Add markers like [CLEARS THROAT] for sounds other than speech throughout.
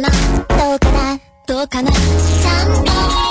な。どうかな？どうかな？ちゃんと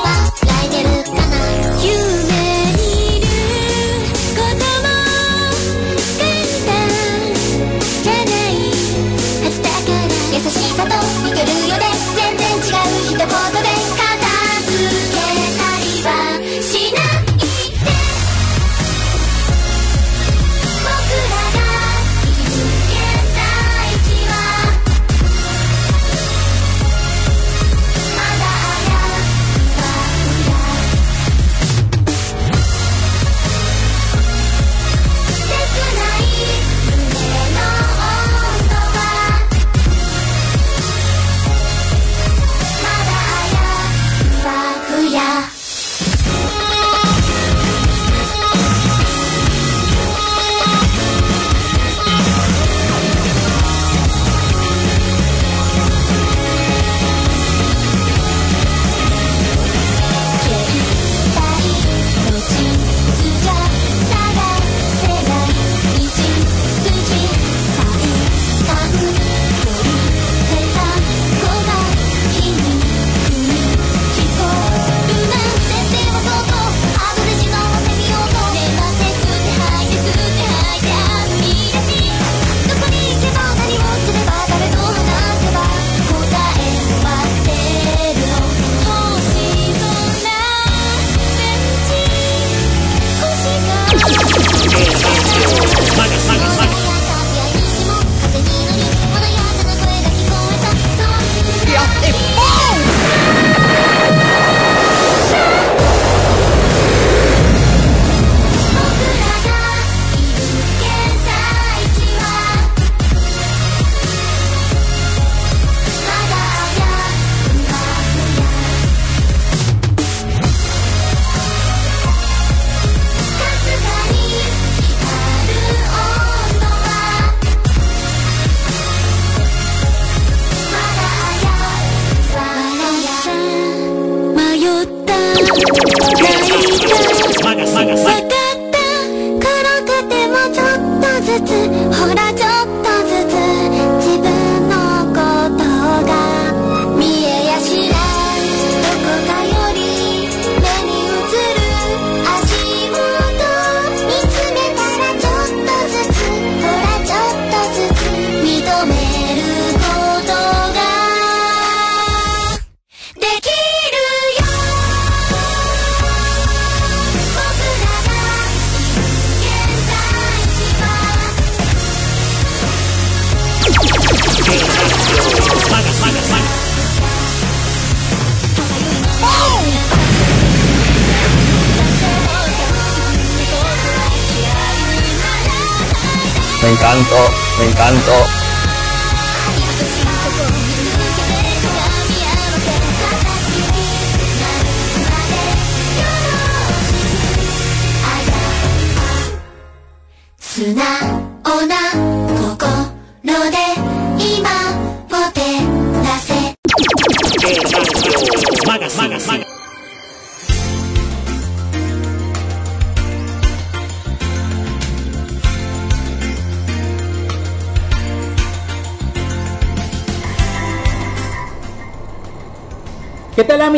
me encanto, me encanto.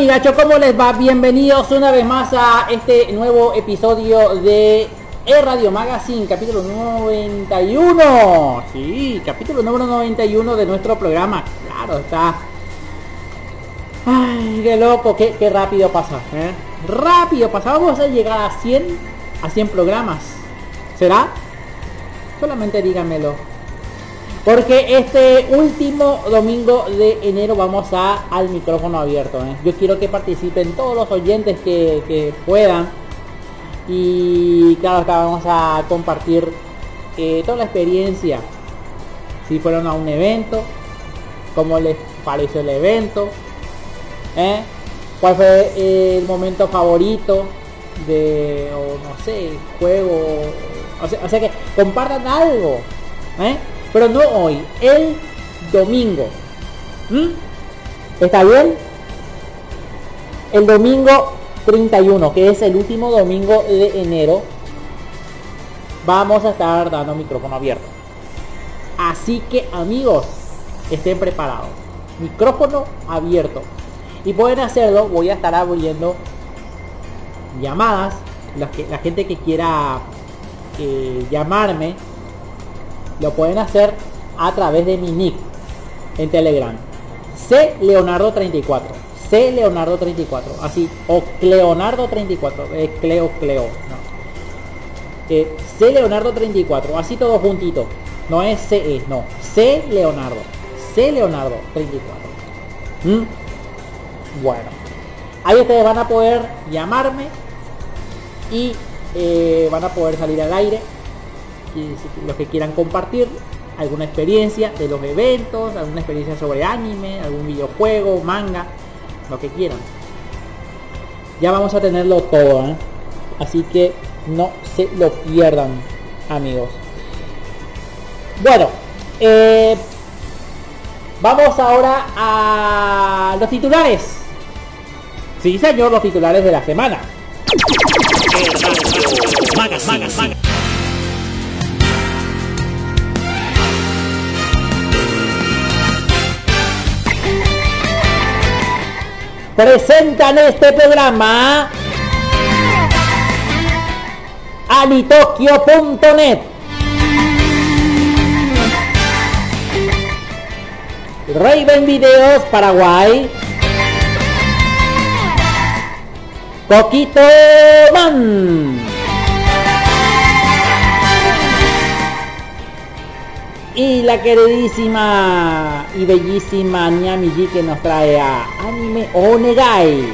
amigachos? ¿Cómo les va? Bienvenidos una vez más a este nuevo episodio de Radio Magazine, capítulo 91. Sí, capítulo número 91 de nuestro programa. Claro, está... Ay, qué loco, qué, qué rápido pasa. ¿eh? Rápido pasa. Vamos a llegar a 100, a 100 programas. ¿Será? Solamente díganmelo porque este último domingo de enero vamos a al micrófono abierto. ¿eh? Yo quiero que participen todos los oyentes que, puedan. Y claro, acá vamos a compartir eh, toda la experiencia. Si fueron a un evento, cómo les pareció el evento, ¿eh? cuál fue el momento favorito de, o no sé, juego. O sea, o sea que compartan algo. ¿eh? Pero no hoy, el domingo. ¿Mm? ¿Está bien? El domingo 31, que es el último domingo de enero, vamos a estar dando micrófono abierto. Así que amigos, estén preparados. Micrófono abierto. Y pueden hacerlo, voy a estar abriendo llamadas. La, que, la gente que quiera eh, llamarme, lo pueden hacer a través de mi nick en Telegram. C Leonardo 34. C Leonardo 34. Así. O Cleonardo 34. Eh, Cleo Cleo. No. Eh, C Leonardo 34. Así todo juntito. No es CE, no. C Leonardo. C Leonardo 34. ¿Mm? Bueno. Ahí ustedes van a poder llamarme y eh, van a poder salir al aire. Los que quieran compartir alguna experiencia de los eventos, alguna experiencia sobre anime, algún videojuego, manga, lo que quieran. Ya vamos a tenerlo todo, ¿eh? así que no se lo pierdan, amigos. Bueno, eh, vamos ahora a los titulares. Sí, señor, los titulares de la semana. Presentan este programa anitokyo.net Raven Videos Paraguay. Coquito Man y la queridísima y bellísima Nyamiji que nos trae a Anime Onegai.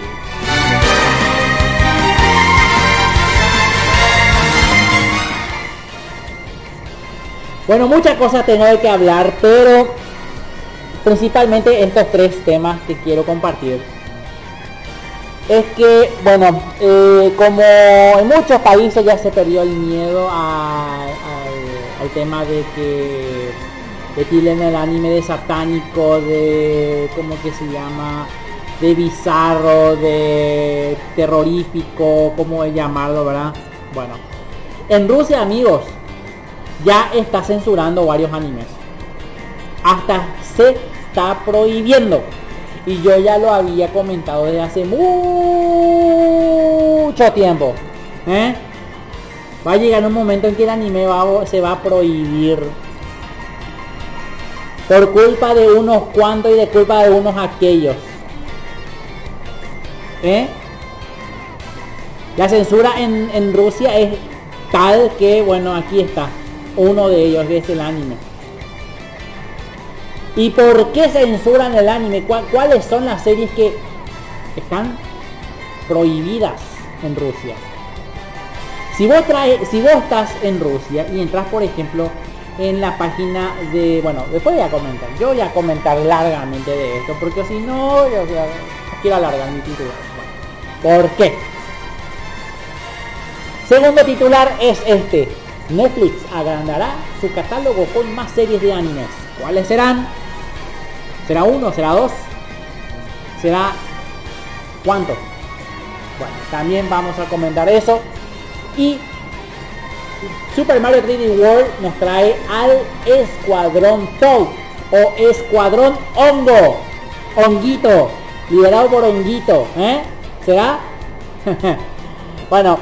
Bueno, muchas cosas tengo que hablar, pero principalmente estos tres temas que quiero compartir. Es que, bueno, eh, como en muchos países ya se perdió el miedo a, al tema de que de en el anime de satánico, de cómo que se llama, de bizarro, de terrorífico, como llamarlo, ¿verdad? Bueno, en Rusia, amigos, ya está censurando varios animes. Hasta se está prohibiendo. Y yo ya lo había comentado desde hace mucho tiempo. ¿eh? Va a llegar un momento en que el anime va, se va a prohibir. Por culpa de unos cuantos y de culpa de unos aquellos. ¿Eh? La censura en, Rusia es tal que, bueno, aquí está. Uno de ellos es el anime. ¿Y por qué censuran el anime? ¿Cuáles son las series que están prohibidas en Rusia? Si vos, trae, si vos estás en Rusia y entras, por ejemplo, en la página de... Bueno, después voy a comentar. Yo voy a comentar largamente de esto, porque si no, yo, quiero alargar mi título. ¿Por qué? Segundo titular es este. Netflix agrandará su catálogo con más series de animes. ¿Cuáles serán? ¿Será uno? ¿Será dos? ¿Será cuánto? Bueno, también vamos a comentar eso. Y Super Mario 3D World nos trae al Escuadrón Toad o Escuadrón Hongo. Honguito, liderado por Honguito, ¿eh? ¿Será? [LAUGHS] bueno,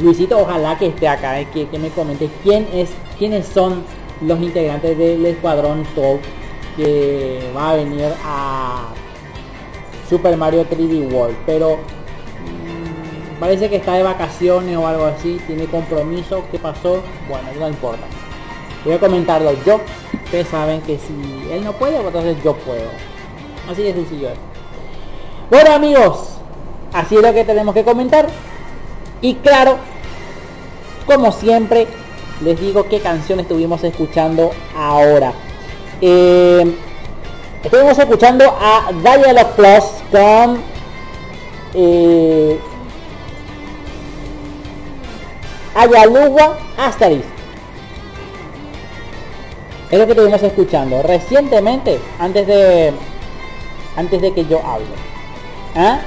Luisito, ojalá que esté acá, ¿eh? que, que, me comente quién es, quiénes son los integrantes del Escuadrón Toad que va a venir a Super Mario 3D World. Pero Parece que está de vacaciones o algo así, tiene compromiso. ¿Qué pasó? Bueno, no importa. Voy a comentarlo yo. ustedes saben que si él no puede, pues entonces yo puedo. Así de sencillo Bueno amigos, así es lo que tenemos que comentar. Y claro, como siempre, les digo qué canción estuvimos escuchando ahora. Eh, estuvimos escuchando a Dialogue Plus con eh, Ayaluwa Asteris. Es lo que estuvimos escuchando recientemente, antes de antes de que yo hable. ¿Ah?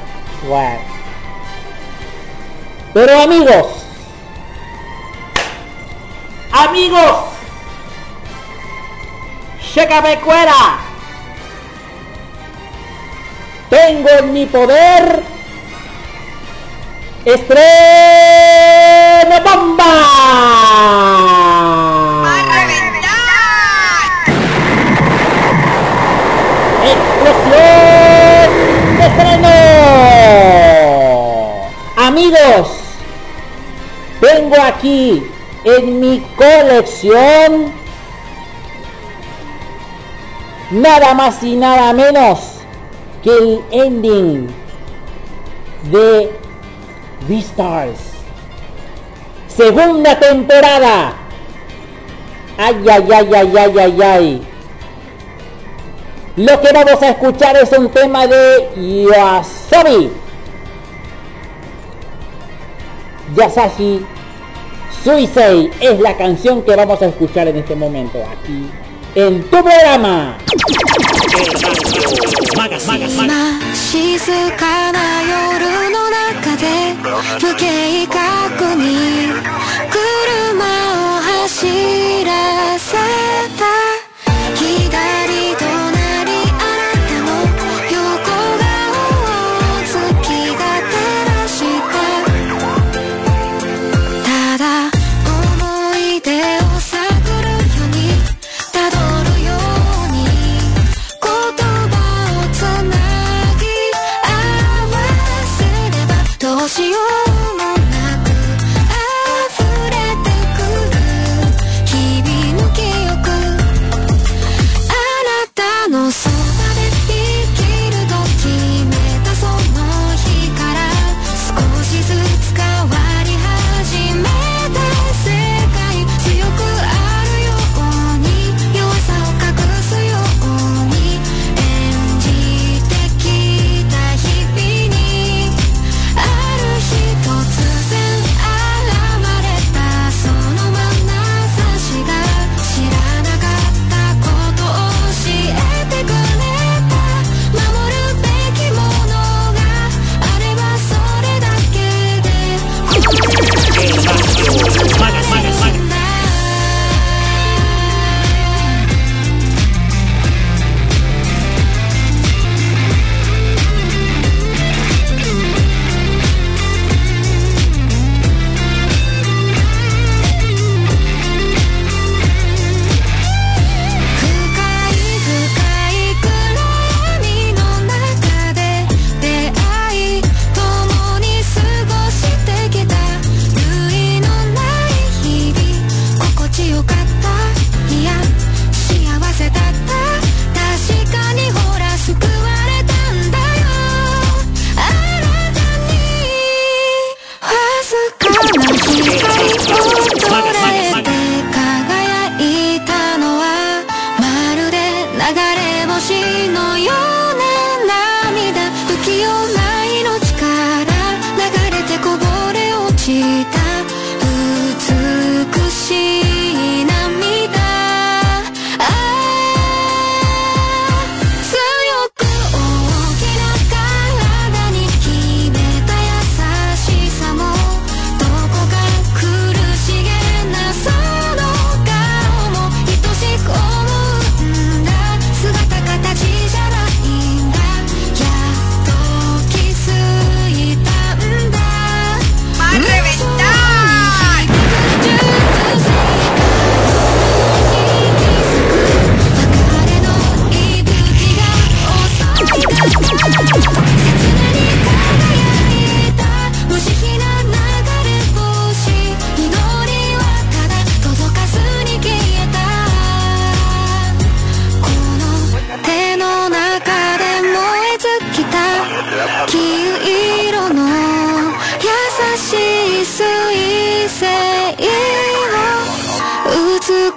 Pero amigos, amigos, me cuera. Tengo en mi poder estreno bomba. explosión estreno. Amigos, tengo aquí en mi colección nada más y nada menos que el ending de Beastars. Segunda temporada. Ay, ay, ay, ay, ay, ay, ay. Lo que vamos a escuchar es un tema de Yasobi. Yasashi Suisei es la canción que vamos a escuchar en este momento aquí en tu programa. 静かな夜の中で無計画に車を走らせた。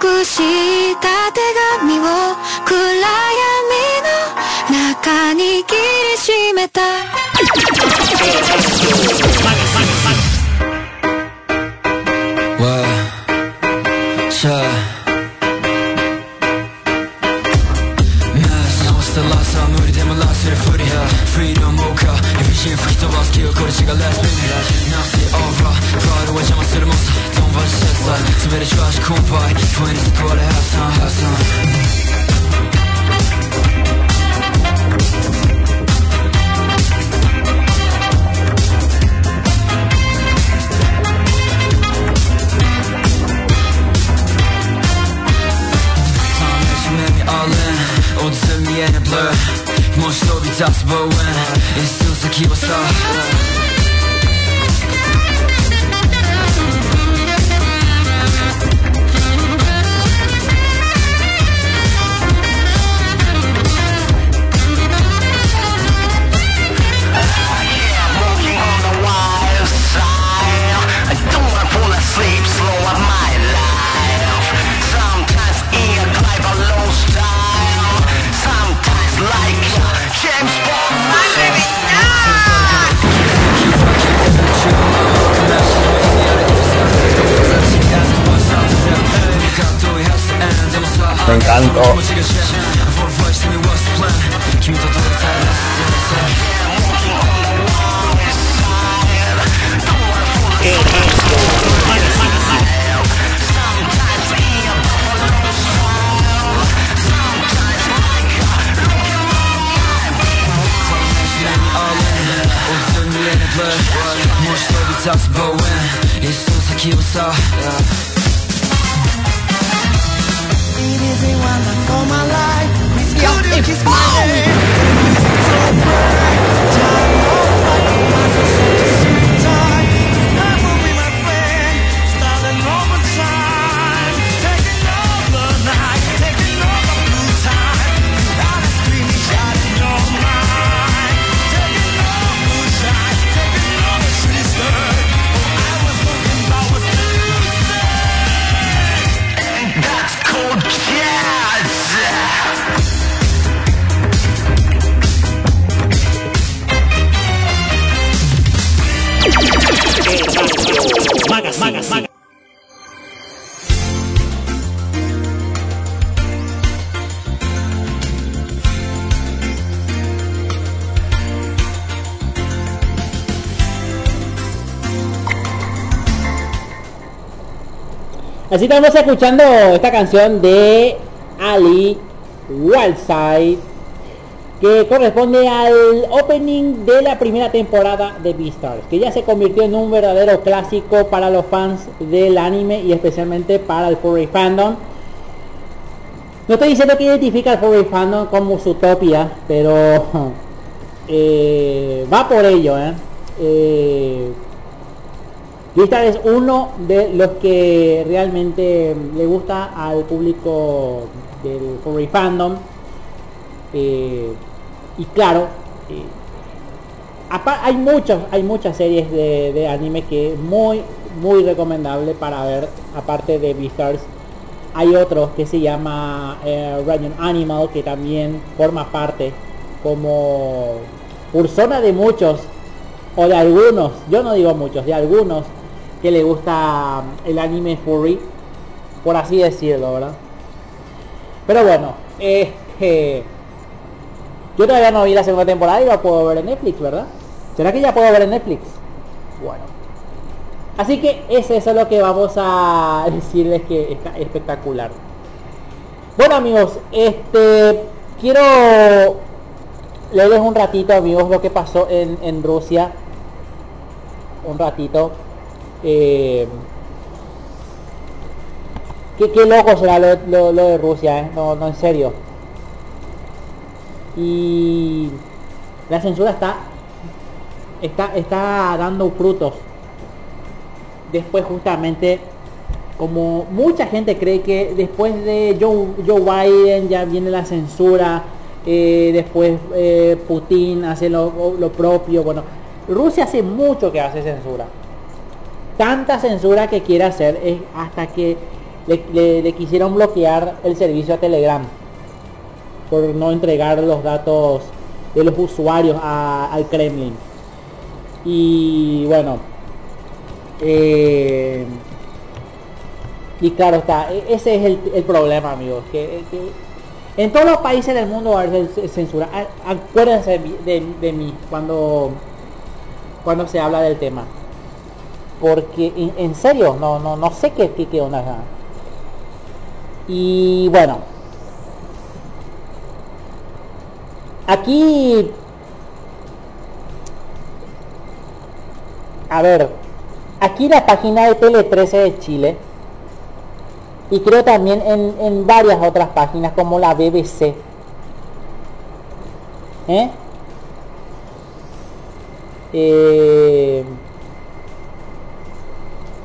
くした手紙を暗闇の中に estamos escuchando esta canción de Ali Wildside que corresponde al opening de la primera temporada de Beastars, que ya se convirtió en un verdadero clásico para los fans del anime y especialmente para el furry fandom. No estoy diciendo que identifica al furry fandom como Zootopia, pero [LAUGHS] eh, va por ello, ¿eh? Eh, Beastars es uno de los que realmente le gusta al público del furry fandom. Eh, y claro, eh, hay muchos, hay muchas series de, de anime que es muy, muy recomendable para ver, aparte de Beastars. Hay otro que se llama eh, Animal, que también forma parte como persona de muchos, o de algunos, yo no digo muchos, de algunos que le gusta el anime furry, por así decirlo, ¿verdad? Pero bueno, eh, yo todavía no vi la segunda temporada y la puedo ver en Netflix, ¿verdad? ¿Será que ya puedo ver en Netflix? Bueno. Así que es eso lo que vamos a [LAUGHS] decirles que está espectacular. Bueno amigos, este quiero leerles un ratito amigos lo que pasó en, en Rusia. Un ratito. Eh, qué, qué loco será lo, lo- de Rusia, ¿eh? No, no, en serio. Y la censura está, está, está dando frutos. Después justamente, como mucha gente cree que después de Joe, Joe Biden ya viene la censura, eh, después eh, Putin hace lo, lo propio. Bueno, Rusia hace mucho que hace censura. Tanta censura que quiere hacer es hasta que le, quisieron bloquear el servicio a Telegram por no entregar los datos de los usuarios al Kremlin. Y bueno, eh, y claro está, e- ese es el, el problema, amigos, que, en todos los países del mundo va a haber censura. A- Acuérdense de- de mí cuando cuando se habla del tema. Porque en, serio, no, no, no sé qué, qué, qué onda. Y bueno. Aquí. A ver. Aquí la página de Tele 13 de Chile. Y creo también en, en varias otras páginas como la BBC. ¿Eh? Eh,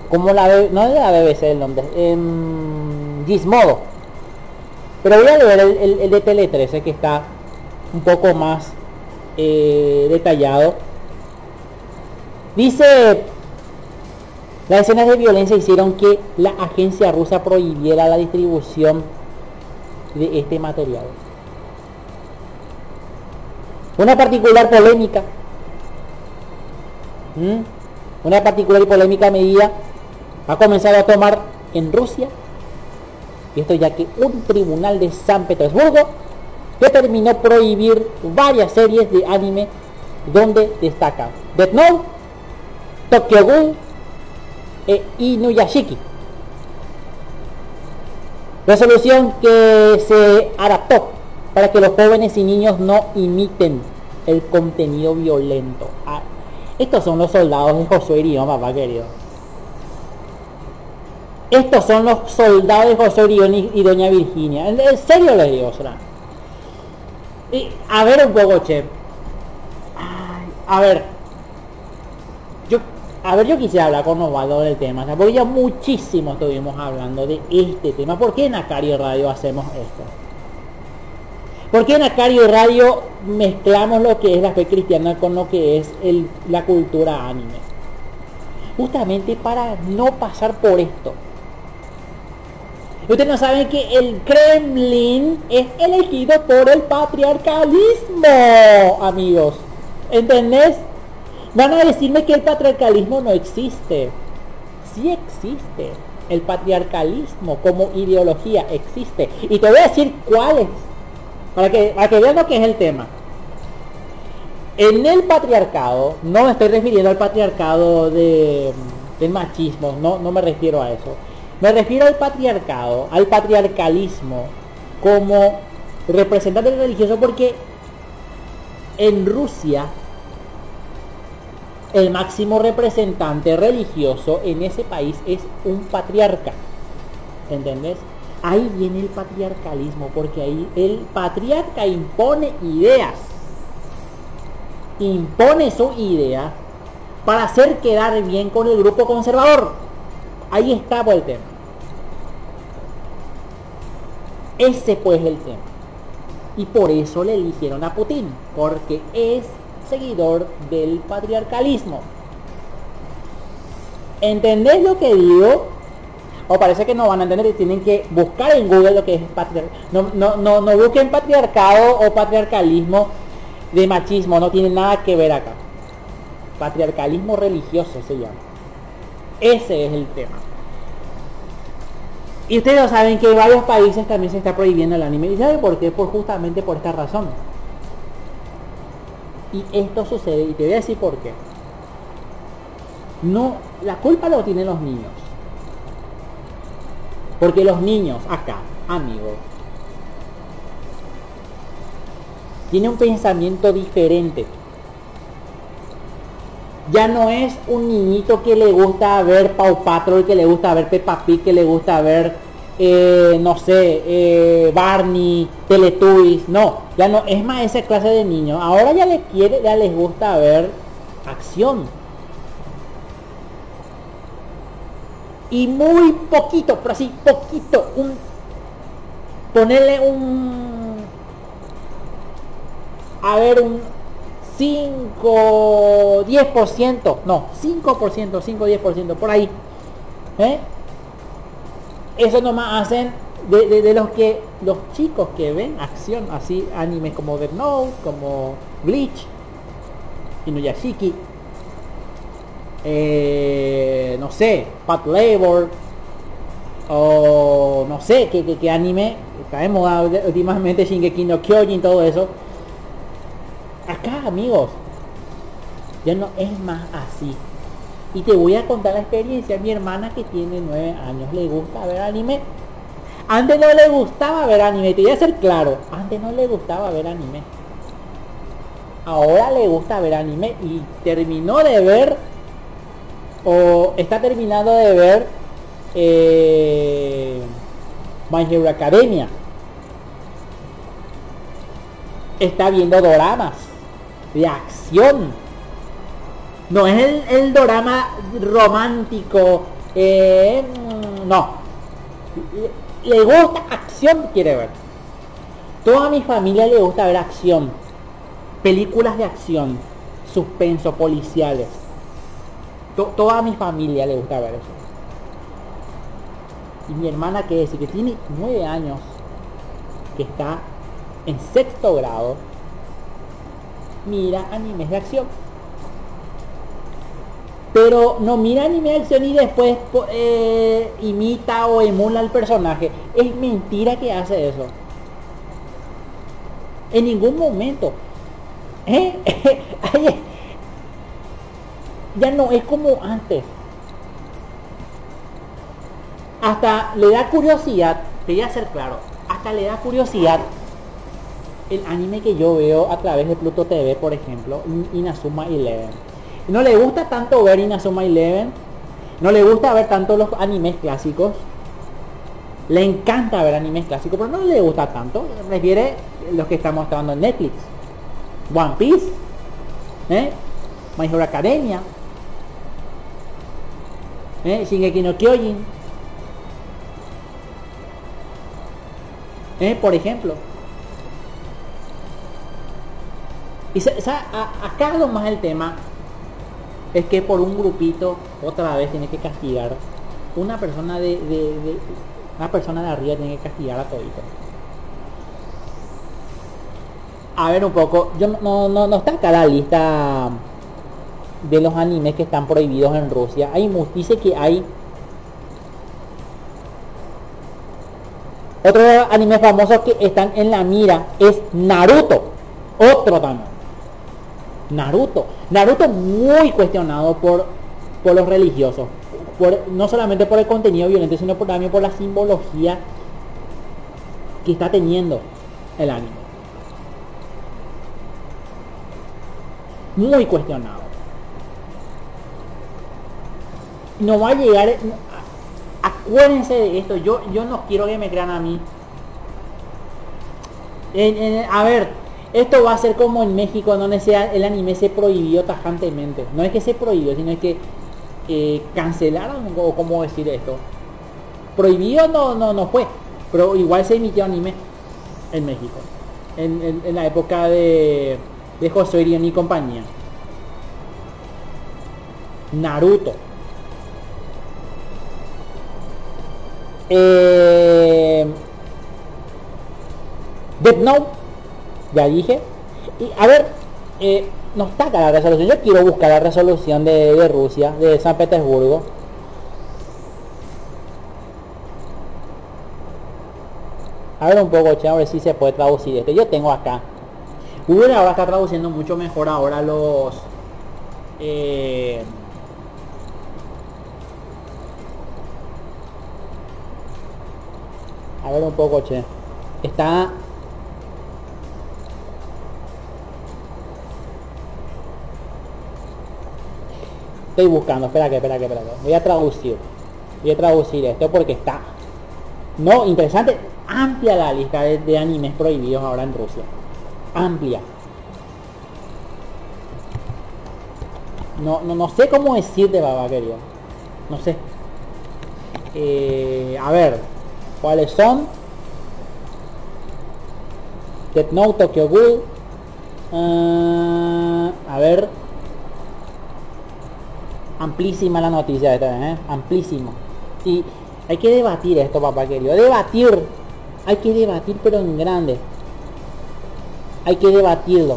como la no es la BBC el nombre en Gizmodo. Pero voy a leer el, de Tele 13 que está un poco más eh, detallado. Dice las escenas de violencia hicieron que la agencia rusa prohibiera la distribución de este material. Una particular polémica. Una particular y polémica medida ha comenzado a tomar en Rusia, y esto ya que un tribunal de San Petersburgo determinó prohibir varias series de anime donde destacan Death Note, Tokyo Ghoul e Inuyashiki. Resolución que se adaptó para que los jóvenes y niños no imiten el contenido violento. Ah, estos son los soldados de Josué Irión, papá querido. Estos son los soldados de José Irión y, Doña Virginia. En, serio les digo, será. Y, a ver un poco, che. A ver. Yo, a ver, yo quisiera hablar con Osvaldo del tema, o sea, porque ya muchísimo estuvimos hablando de este tema. ¿Por qué en Acario Radio hacemos esto? ¿Por qué en Acario Radio mezclamos lo que es la fe cristiana con lo que es el- la cultura anime? Justamente para no pasar por esto. Ustedes no saben que el Kremlin es elegido por el patriarcalismo, amigos. ¿Entendés? Van a decirme que el patriarcalismo no existe. Sí existe. El patriarcalismo como ideología existe. Y te voy a decir cuáles. Para que, para que vean lo que es el tema. En el patriarcado, no me estoy refiriendo al patriarcado de, del machismo, no, no me refiero a eso. Me refiero al patriarcado, al patriarcalismo como representante religioso porque en Rusia el máximo representante religioso en ese país es un patriarca. ¿Entendés? Ahí viene el patriarcalismo, porque ahí el patriarca impone ideas. Impone su idea para hacer quedar bien con el grupo conservador. Ahí pues, el tema. Ese pues es el tema. Y por eso le eligieron a Putin, porque es seguidor del patriarcalismo. ¿Entendés lo que digo? O parece que no van a entender y tienen que buscar en Google lo que es patriarcado. No, no, no, no busquen patriarcado o patriarcalismo de machismo, no tiene nada que ver acá. Patriarcalismo religioso se llama. Ese es el tema. Y ustedes lo saben que en varios países también se está prohibiendo el anime. ¿Y saben por qué? Pues justamente por esta razón. Y esto sucede, y te voy a decir por qué. No, la culpa lo tienen los niños. Porque los niños acá, amigos, tienen un pensamiento diferente. Ya no es un niñito que le gusta ver Paw Patrol, que le gusta ver Peppa Pig, que le gusta ver, eh, no sé, eh, Barney, Teletubbies. No, ya no es más esa clase de niños. Ahora ya les quiere, ya les gusta ver acción. Y muy poquito, pero así poquito, un ponerle un a ver un 5 10%, no, 5%, 5 10% por ahí. ¿Eh? eso nomás hacen de, de- los que los chicos que ven acción así animes como Death Note como Bleach Inuyashiki eh, no sé Pat Labor o no sé qué, qué- qué anime está últimamente Shingeki no Kyojin todo eso acá amigos. Ya no es más así. Y te voy a contar la experiencia mi hermana que tiene nueve años. Le gusta ver anime. Antes no le gustaba ver anime te voy a ser claro. Antes no le gustaba ver anime. Ahora le gusta ver anime y terminó de ver o está terminando de ver eh, My Hero Academia. Está viendo doramas acción. No es el, el dorama romántico eh, no. Le, gusta acción quiere ver. Toda mi familia le gusta ver acción. Películas de acción suspenso policiales. To- toda mi familia le gusta ver eso. Y mi hermana que decir que tiene nueve años que está en sexto grado mira animes de acción. Pero no mira anime de acción y después eh, imita o emula al personaje. Es mentira que hace eso. En ningún momento. [LAUGHS] ¿Eh? Ay, ya no es como antes. Hasta le da curiosidad, te voy a ser claro, hasta le da curiosidad el anime que yo veo a través de Pluto TV, por ejemplo, In- Inazuma Eleven. No le gusta tanto ver Inazuma Eleven, no le gusta ver tanto los animes clásicos, le encanta ver animes clásicos, pero no le gusta tanto, prefiere los que están mostrando en Netflix. One Piece, ¿eh? My Academia, ¿eh? Shingeki no Kyojin, ¿eh? por ejemplo. Y acá lo más el tema es que por un grupito otra vez tiene que castigar una persona de, una persona de arriba tiene que castigar a todito. A ver un poco, yo no, no, no, está acá la lista de los animes que están prohibidos en Rusia. Hay dice que hay otro anime famoso que están en la mira es Naruto. Otro también. Naruto. Naruto muy cuestionado por, por los religiosos. Por, no solamente por el contenido violento, sino también por la simbología que está teniendo el anime. Muy cuestionado. No va a llegar... Acuérdense de esto. Yo, yo no quiero que me crean a mí. En- en- a ver, esto va a ser como en México, donde sea el anime se prohibió tajantemente. No es que se prohibió, sino es que eh, cancelaron o cómo decir esto. Prohibido no, no, no fue, pero igual se emitió anime en México. En, en- la época de, de José Irión y compañía. Naruto. Eh, Death Note, ya dije. Y a ver, eh, no está la resolución. Yo quiero buscar la resolución de, de Rusia, de San Petersburgo. A ver un poco, che, a ver si se puede traducir esto. Yo tengo acá. Google ahora está traduciendo mucho mejor ahora los... eh, a ver un poco, che. Está... Estoy buscando, espera que, espera que, espera que. Voy a traducir. Voy a traducir esto porque está... No, interesante. Amplia la lista de, animes prohibidos ahora en Rusia. Amplia. No, no, no sé cómo decirte, baba querido. No sé. Eh, a ver, ¿cuáles son? Death Note, Tokyo Ghoul. Ah, a ver. Amplísima la noticia esta, ¿eh? Amplísima. Y Hay que debatir esto, papá querido. Debatir. Hay que debatir, pero en grande. Hay que debatirlo.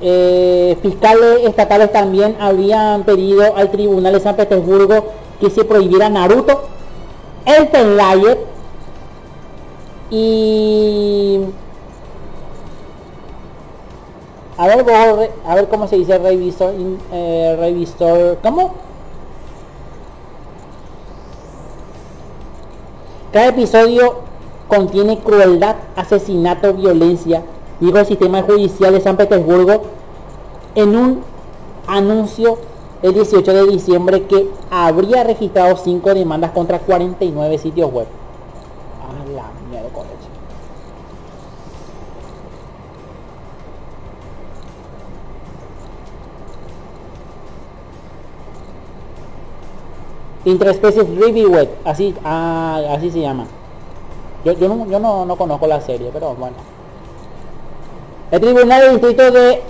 Eh, fiscales estatales también habrían pedido al Tribunal de San Petersburgo que se prohibiera Naruto, el Tenlayer y a ver, cómo se dice revisor, eh, revisor, ¿cómo? Cada episodio contiene crueldad, asesinato, violencia, dijo el sistema judicial de San Petersburgo en un anuncio el 18 de diciembre que habría registrado cinco demandas contra 49 sitios web. Interspecies Review así, ah, así se llama. Yo, yo, no, yo no, no conozco la serie, pero bueno. El Tribunal de Distrito de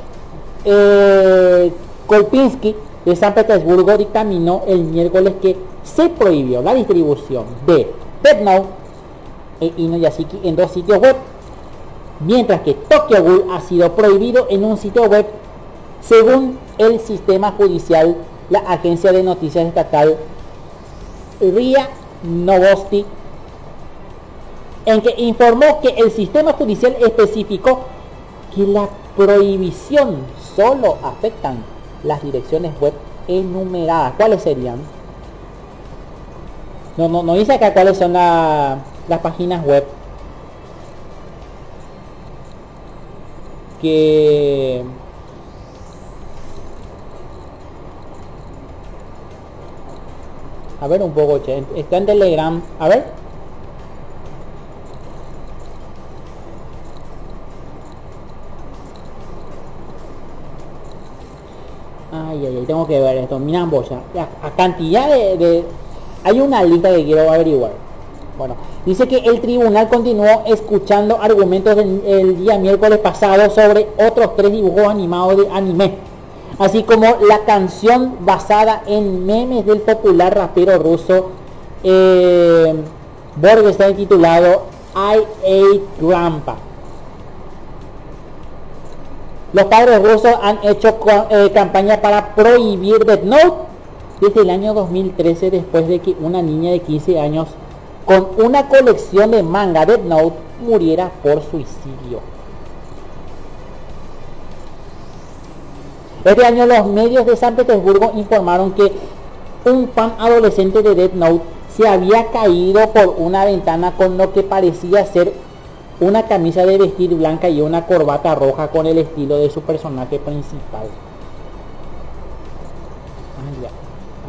eh, Kolpinsky de San Petersburgo dictaminó el miércoles que se prohibió la distribución de Death e Inuyashiki en dos sitios web, mientras que Tokyo Ghoul ha sido prohibido en un sitio web, según el sistema judicial, la agencia de noticias estatal RIA Novosti, en que informó que el sistema judicial especificó que la prohibición solo afectan las direcciones web enumeradas. ¿Cuáles serían? No, no, no dice acá cuáles son las páginas web que a ver un poco che. está en telegram a ver Ay, ay, ay, tengo que ver esto. Mira, boya. A, cantidad de, Hay una lista que quiero averiguar. Bueno, dice que el tribunal continuó escuchando argumentos el día miércoles pasado sobre otros tres dibujos animados de anime. Así como la canción basada en memes del popular rapero ruso eh, está titulado I Ate Grandpa. Los padres rusos han hecho eh, campaña para prohibir Death Note desde el año 2013 después de que una niña de 15 años con una colección de manga Death Note muriera por suicidio. Este año los medios de San Petersburgo informaron que un fan adolescente de Death Note se había caído por una ventana con lo que parecía ser una camisa de vestir blanca y una corbata roja con el estilo de su personaje principal.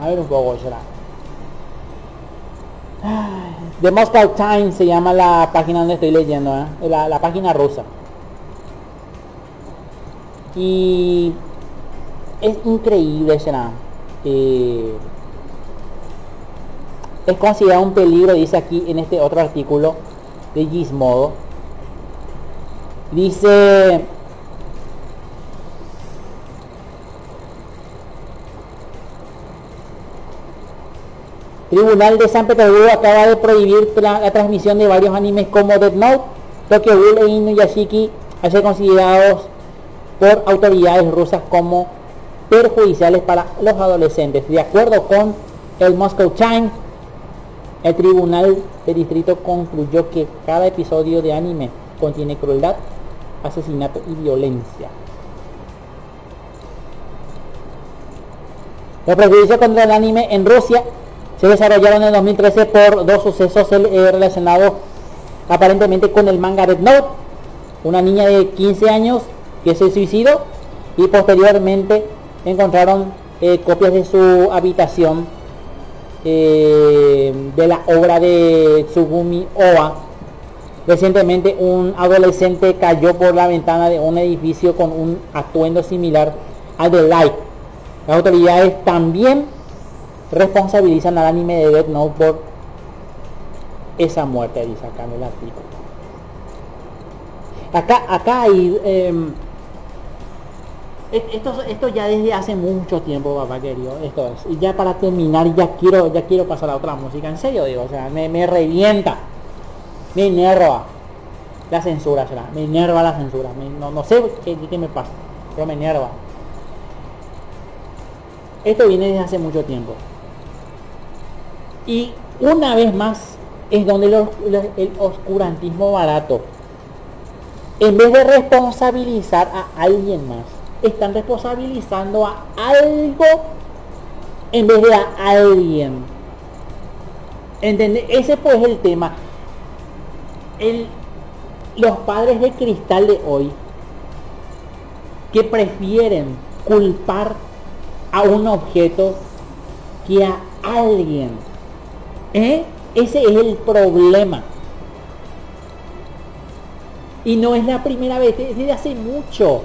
A ver un poco, será. The Moscow Times se llama la página donde estoy leyendo, ¿eh? la, página rusa. Y es increíble, será. Eh, es considerado un peligro, dice aquí en este otro artículo de Gizmodo, Dice, Tribunal de San Petersburgo acaba de prohibir la, transmisión de varios animes como Death Note, Tokyo Ghoul e Inuyashiki a ser considerados por autoridades rusas como perjudiciales para los adolescentes. De acuerdo con el Moscow Times, el tribunal de distrito concluyó que cada episodio de anime contiene crueldad, asesinato y violencia. Los prejuicios contra el anime en Rusia se desarrollaron en 2013 por dos sucesos eh, relacionados aparentemente con el manga Red Note, una niña de 15 años que se suicidó y posteriormente encontraron eh, copias de su habitación eh, de la obra de Tsugumi Oa Recientemente un adolescente cayó por la ventana de un edificio con un atuendo similar al de Light. Las autoridades también responsabilizan al anime de Death Note por esa muerte, dice acá en el artículo. Acá, acá hay... Em, Esto, esto ya desde hace mucho tiempo, papá querido. Esto es. Y ya para terminar, ya quiero, ya quiero pasar a otra música. En serio, digo, o sea, me, me revienta. Me enerva. La censura será. Me enerva la censura. No, no sé qué, qué me pasa. Pero me enerva. Esto viene desde hace mucho tiempo. Y una vez más es donde el oscurantismo barato, en vez de responsabilizar a alguien más, están responsabilizando a algo en vez de a alguien. ¿Entendés? Ese pues es el tema. El, los padres de cristal de hoy que prefieren culpar a un objeto que a alguien. ¿Eh? Ese es el problema. Y no es la primera vez, es desde hace mucho.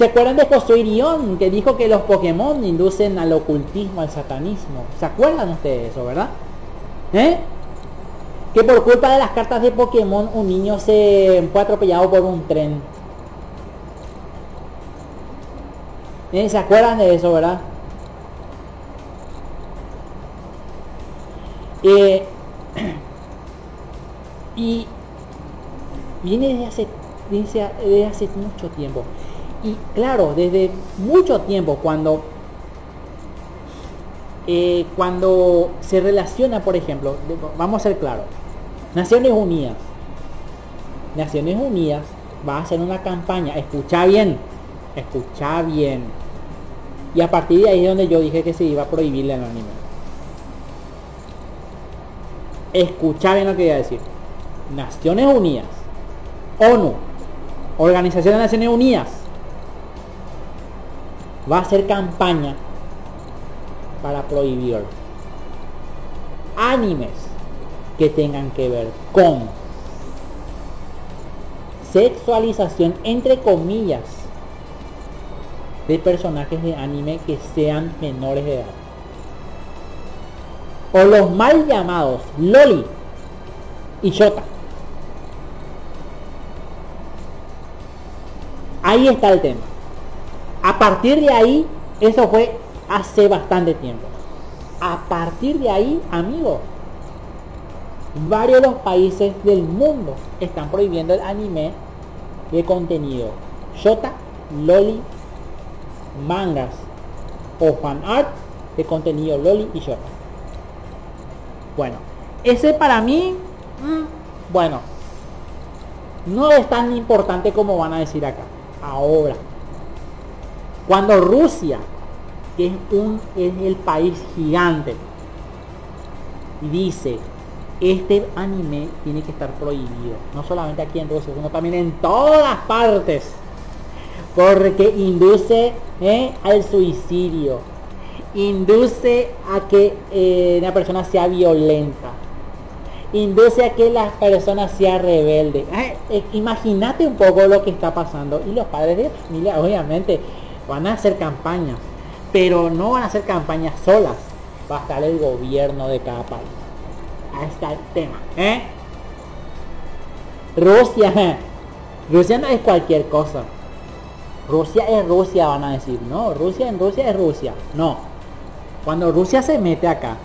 ¿Se acuerdan de Josué Irión que dijo que los Pokémon inducen al ocultismo, al satanismo? ¿Se acuerdan ustedes de eso, verdad? ¿Eh? Que por culpa de las cartas de Pokémon un niño se fue atropellado por un tren. ¿Eh? ¿Se acuerdan de eso, verdad? Eh, [CLEARS THROAT] y viene desde hace, desde, hace mucho tiempo. Y claro, desde mucho tiempo, cuando, eh, cuando se relaciona, por ejemplo, vamos a ser claros, Naciones Unidas, Naciones Unidas va a hacer una campaña, escucha bien, escucha bien. Y a partir de ahí es donde yo dije que se iba a prohibir el anime. Escucha bien lo que voy a decir. Naciones Unidas, ONU, Organización de Naciones Unidas, va a hacer campaña para prohibir animes que tengan que ver con sexualización entre comillas de personajes de anime que sean menores de edad o los mal llamados Loli y Shota. Ahí está el tema. A partir de ahí, eso fue hace bastante tiempo. A partir de ahí, amigos, varios de los países del mundo están prohibiendo el anime de contenido Shota, Loli, mangas o fan art de contenido Loli y Shota. Bueno, ese para mí, mm, bueno, no es tan importante como van a decir acá. Ahora, cuando Rusia, que es, un, es el país gigante, dice, este anime tiene que estar prohibido, no solamente aquí en Rusia, sino también en todas partes, porque induce eh, al suicidio, induce a que eh, una persona sea violenta, induce a que la persona sea rebelde. Eh, Imagínate un poco lo que está pasando. Y los padres de familia, obviamente, van a hacer campañas, pero no van a hacer campañas solas. Va a estar el gobierno de cada país. Ahí está el tema. ¿eh? Rusia, [LAUGHS] Rusia no es cualquier cosa. Rusia es Rusia, van a decir. No, Rusia en Rusia es Rusia. No. Cuando Rusia se mete acá,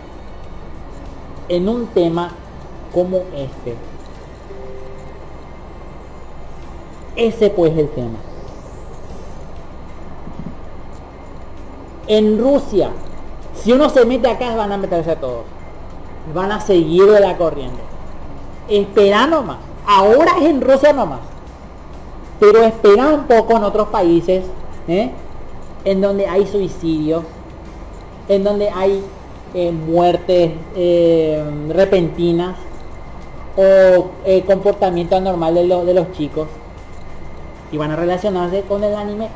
en un tema como este, ese pues es el tema. En Rusia, si uno se mete acá, van a meterse a todos. Van a seguir de la corriente. Espera nomás. Ahora es en Rusia nomás. Pero espera un poco en otros países, ¿eh? en donde hay suicidios, en donde hay eh, muertes eh, repentinas o comportamiento anormal de, lo- de los chicos y van a relacionarse con el anime.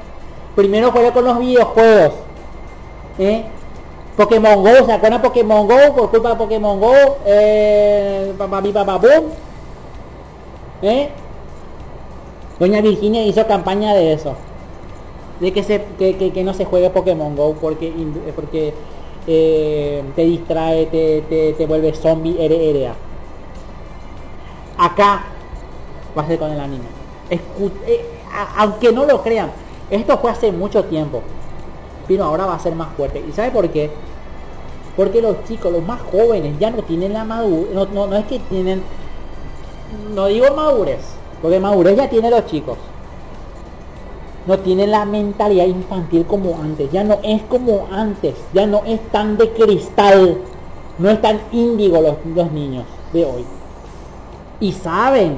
Primero fue con los videojuegos. ¿Eh? Pokémon Go, ¿se acuerdan Pokémon Go? Por culpa de Pokémon Go, eh, papá, papá. ¿Eh? Doña Virginia hizo campaña de eso. De que, se, que, que- que no se juegue Pokémon Go porque, eh, porque eh, te distrae, te, te, te vuelve zombie, RRA. Acá va a ser con el anime. Escu- eh, aunque no lo crean, esto fue hace mucho tiempo, pero ahora va a ser más fuerte. ¿Y sabe por qué? Porque los chicos, los más jóvenes, ya no tienen la madurez, no, no, no es que tienen, no digo madurez, porque madurez ya tienen los chicos. No tienen la mentalidad infantil como antes, ya no es como antes, ya no es tan de cristal, no es tan índigo los, los niños de hoy. Y saben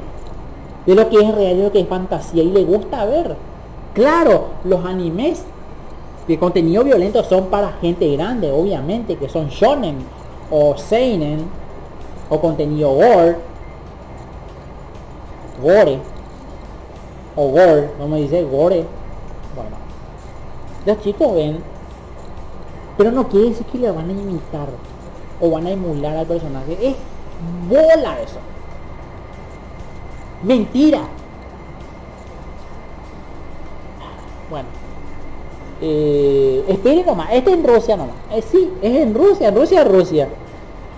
de lo que es real y lo que es fantasía y les gusta ver. Claro, los animes de contenido violento son para gente grande, obviamente, que son shonen o seinen o contenido gore, gore o gore, no me dice gore. Bueno, los chicos ven, pero no quiere decir que le van a imitar o van a emular al personaje. Es bola eso. Mentira. Bueno. Eh, esperen nomás, este en Rusia nomás. Eh, sí, es en Rusia, en Rusia, Rusia.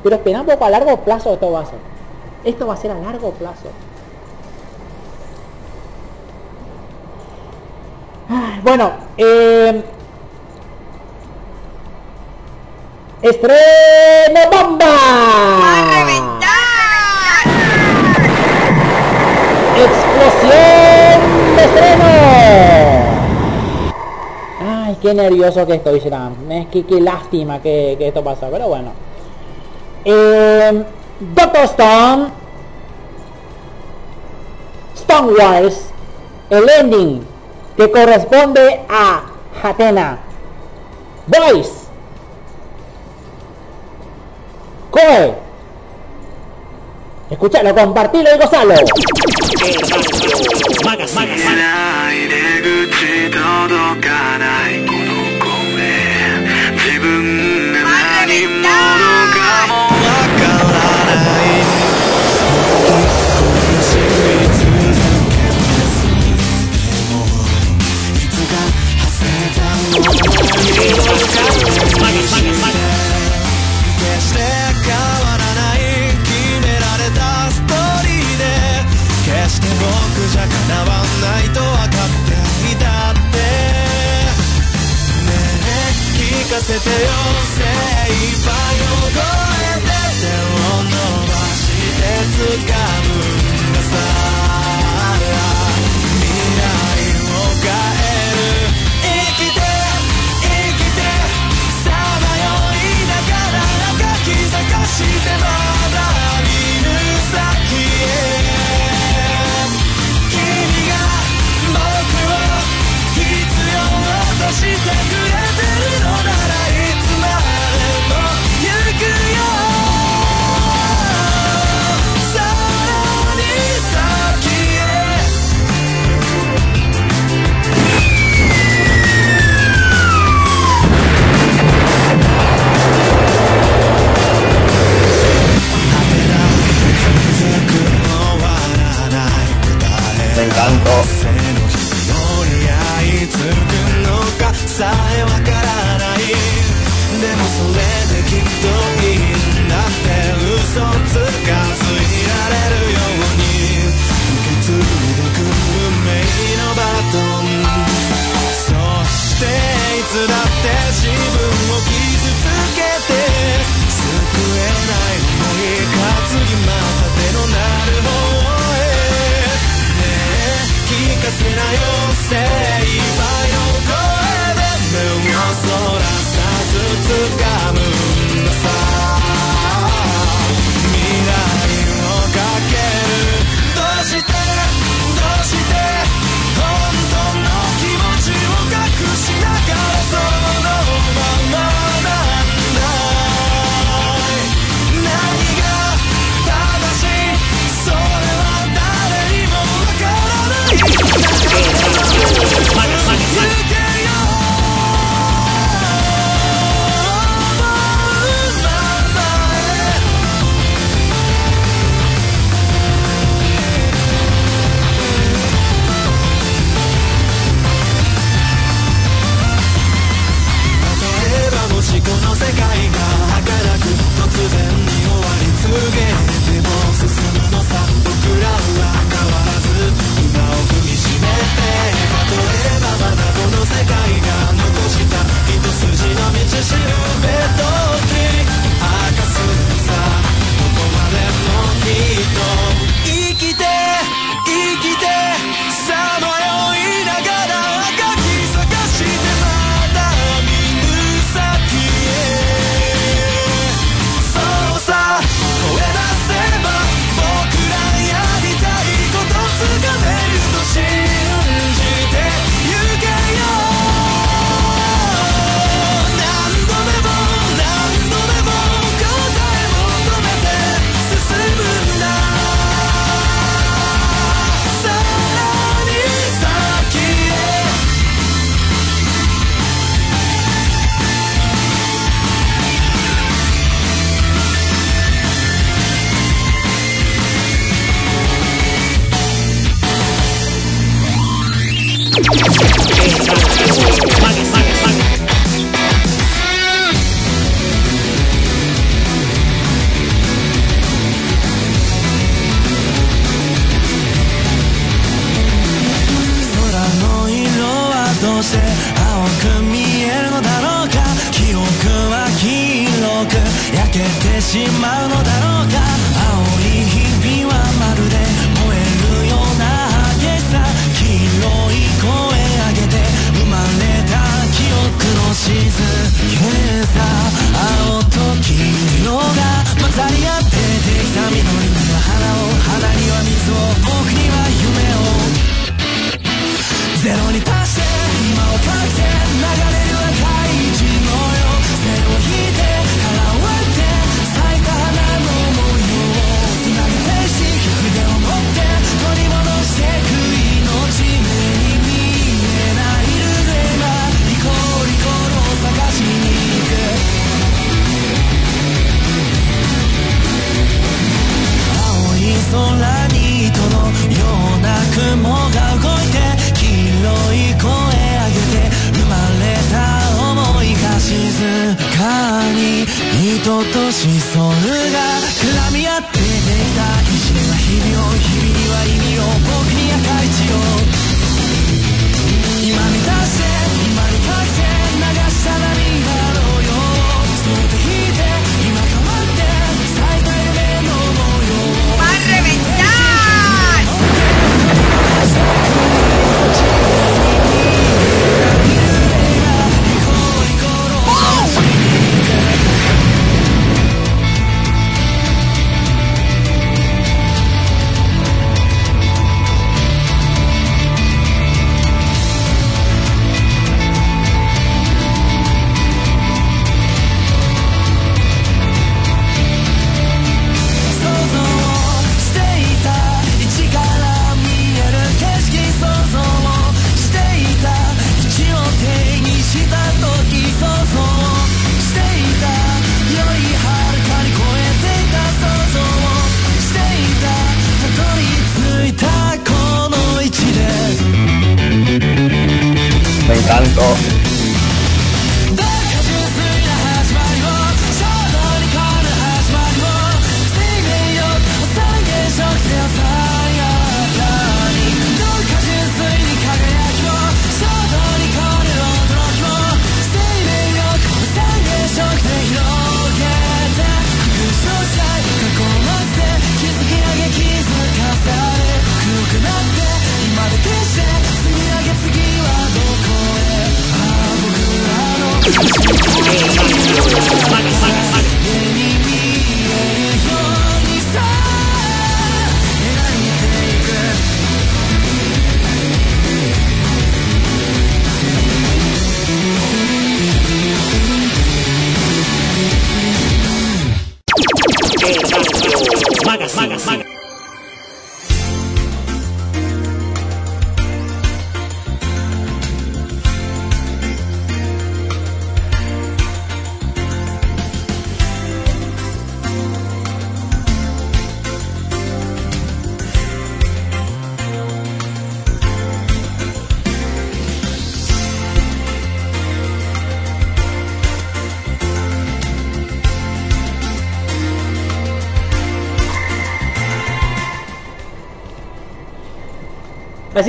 Pero espera un poco a largo plazo esto va a ser. Esto va a ser a largo plazo. Ay, Bueno, eh, estreno bomba. Explosión de estreno. Qué nervioso que estoy, Shram. Es que qué lástima que, que esto pasó, pero bueno. Eh, Doctor Stone. Stone Wars. El ending que corresponde a Hatena. Boys. Coe. Escúchalo, compartilo y gozalo. マガスマガ口届かないこの声自分が何者かもわからないいつが馳せたのじゃ叶わないと分かっていたって。ねえ聞かせてよ精一杯を超えて手を伸ばして掴むんださ。未来を変える。生きて生きてさまよいながら赤き探してまくれてるのならいつまでも行くよさらに先へ Me encantó. さえわからないでもそれできっといいんだって嘘つかずいられるように受け継いでく運命のバトンそしていつだって自分を傷つけて救えない思い担ぎまた手のなる方へねえ聞かせなよ精掴むんださ未来をかけるどうしてどうして本当の気持ちを隠しながらそのままなんだ何が正しいそれは誰にもわからない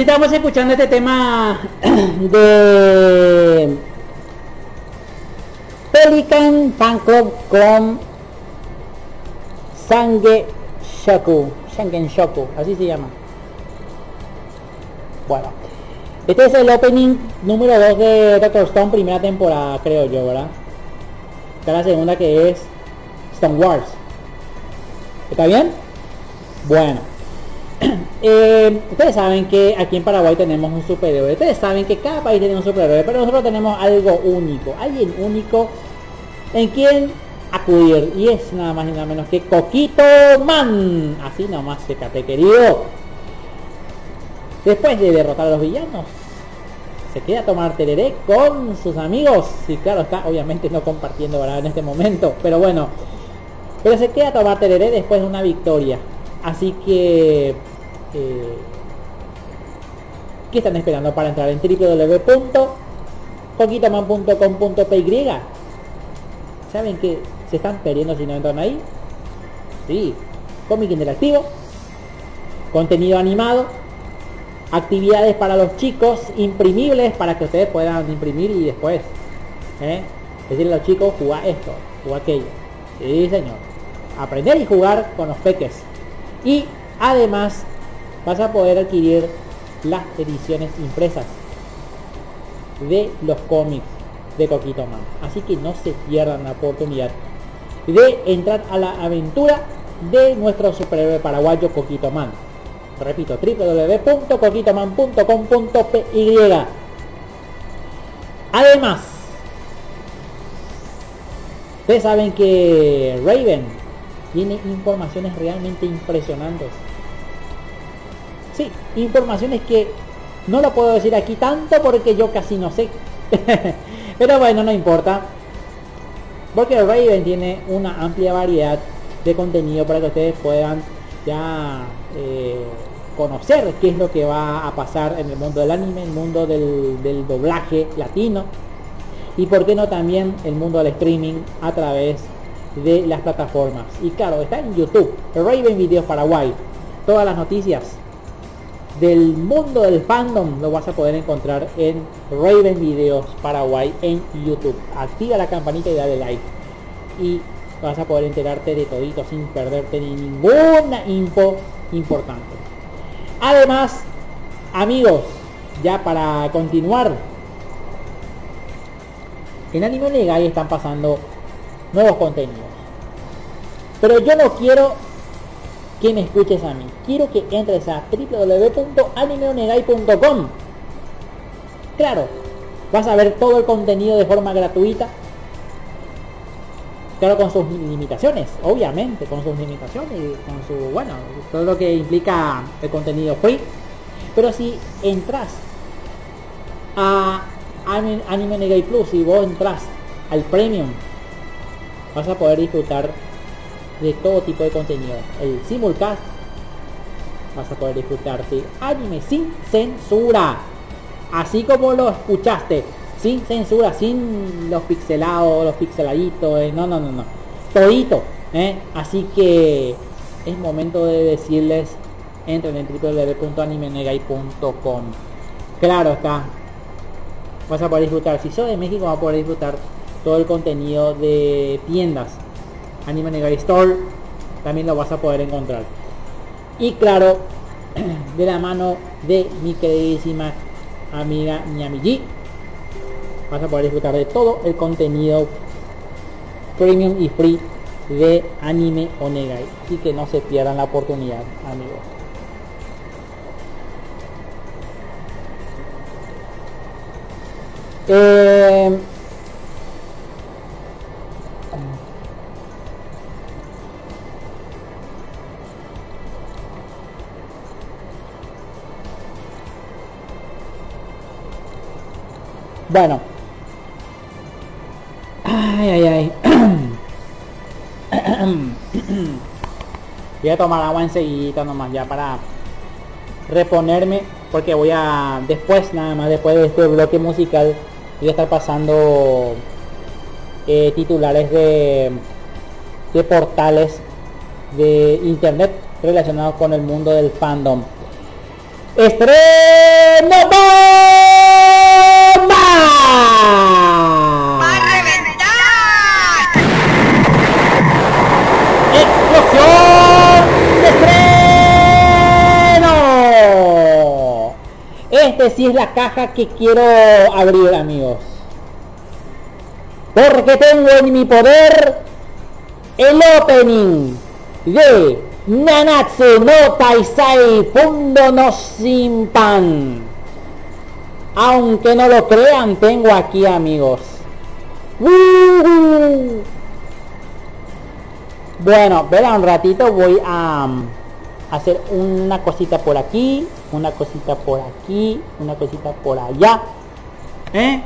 estamos escuchando este tema [CLEARS THROAT] de Pelican Fan con Sangue Shoku. Shangen Shoku, así se llama. Bueno, este es el opening número 2 de Doctor Stone, primera temporada, creo yo, ¿verdad? Está la segunda que es Stone Wars. ¿Está bien? Bueno. Eh, ustedes saben que aquí en Paraguay tenemos un superhéroe. Ustedes saben que cada país tiene un superhéroe, pero nosotros tenemos algo único, alguien único en quien acudir. Y es nada más y nada menos que Coquito Man. Así nomás, secate querido. Después de derrotar a los villanos, se queda a tomar tereré con sus amigos. Y claro, está obviamente no compartiendo ¿verdad? en este momento, pero bueno. Pero se queda a tomar tereré después de una victoria. Así que eh, ¿qué están esperando para entrar en www.coquitoman.com.py? ¿Saben que se están perdiendo si no entran ahí? Sí, cómic interactivo, contenido animado, actividades para los chicos, imprimibles para que ustedes puedan imprimir y después ¿eh? decirle a los chicos, jugá esto, jugá aquello. Sí, señor. Aprender y jugar con los peques. Y además vas a poder adquirir las ediciones impresas de los cómics de Coquito Man. Así que no se pierdan la oportunidad de entrar a la aventura de nuestro superhéroe paraguayo Coquito Man. Repito, www.coquitoman.com.py. Además, ustedes saben que Raven tiene informaciones realmente impresionantes. Sí, informaciones que no lo puedo decir aquí tanto porque yo casi no sé. [LAUGHS] Pero bueno, no importa. Porque Raven tiene una amplia variedad de contenido para que ustedes puedan ya eh, conocer qué es lo que va a pasar en el mundo del anime, el mundo del, del doblaje latino y por qué no también el mundo del streaming a través de las plataformas. Y claro, está en YouTube, Raven Videos Paraguay. Todas las noticias del mundo del fandom lo vas a poder encontrar en Raven Videos Paraguay en YouTube. Activa la campanita y dale like. Y vas a poder enterarte de todito sin perderte ni ninguna info importante. Además, amigos, ya para continuar, en Anime Legal están pasando nuevos contenidos. Pero yo no quiero que me escuches a mí. Quiero que entres a www.animeonegai.com. Claro, vas a ver todo el contenido de forma gratuita. Claro, con sus limitaciones, obviamente, con sus limitaciones y con su, bueno, todo lo que implica el contenido free. Pero si entras a Anime Negai Plus y vos entras al Premium, vas a poder disfrutar de todo tipo de contenido. El simulcast vas a poder disfrutar de anime sin censura. Así como lo escuchaste, sin censura, sin los pixelados, los pixeladitos, eh, no, no, no, no. Todito, eh. Así que es momento de decirles, entren en www.animenegai.com. Claro está. Vas a poder disfrutar, si sos de México vas a poder disfrutar todo el contenido de tiendas Anime Negai Store también lo vas a poder encontrar. Y claro [CLEARS THROAT] de la mano de mi queridísima amiga Nyamiji vas a poder disfrutar de todo el contenido premium y free de Anime Onegai. Y que no se pierdan la oportunidad amigos eh, Bueno. Ay, ay, ay. voy a tomar agua enseguida nomás ya para reponerme porque voy a después nada más después de este bloque musical voy a estar pasando eh, titulares de, de portales de internet relacionados con el mundo del fandom estreno ¡Va a reventar! ¡Explosión de estreno! Este sí es la caja que quiero abrir, amigos. Porque tengo en mi poder el opening de Nanatsu no Taisai Fundo no Simpan. Aunque no lo crean, tengo aquí amigos. ¡Woohoo! Bueno, verá un ratito, voy a um, hacer una cosita por aquí, una cosita por aquí, una cosita por allá. ¿Eh?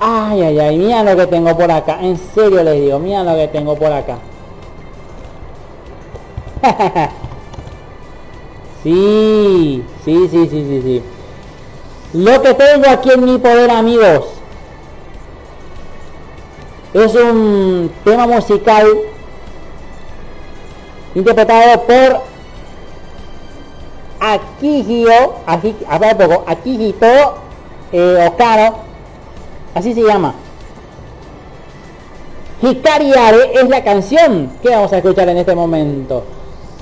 Ay, ay, ay, mira lo que tengo por acá. En serio les digo, mira lo que tengo por acá. [LAUGHS] sí, sí, sí, sí, sí, sí. Lo que tengo aquí en mi poder, amigos, es un tema musical interpretado por Akihio, Akihito, poco, Akihito eh, Okano, así se llama. Hikari Are es la canción que vamos a escuchar en este momento.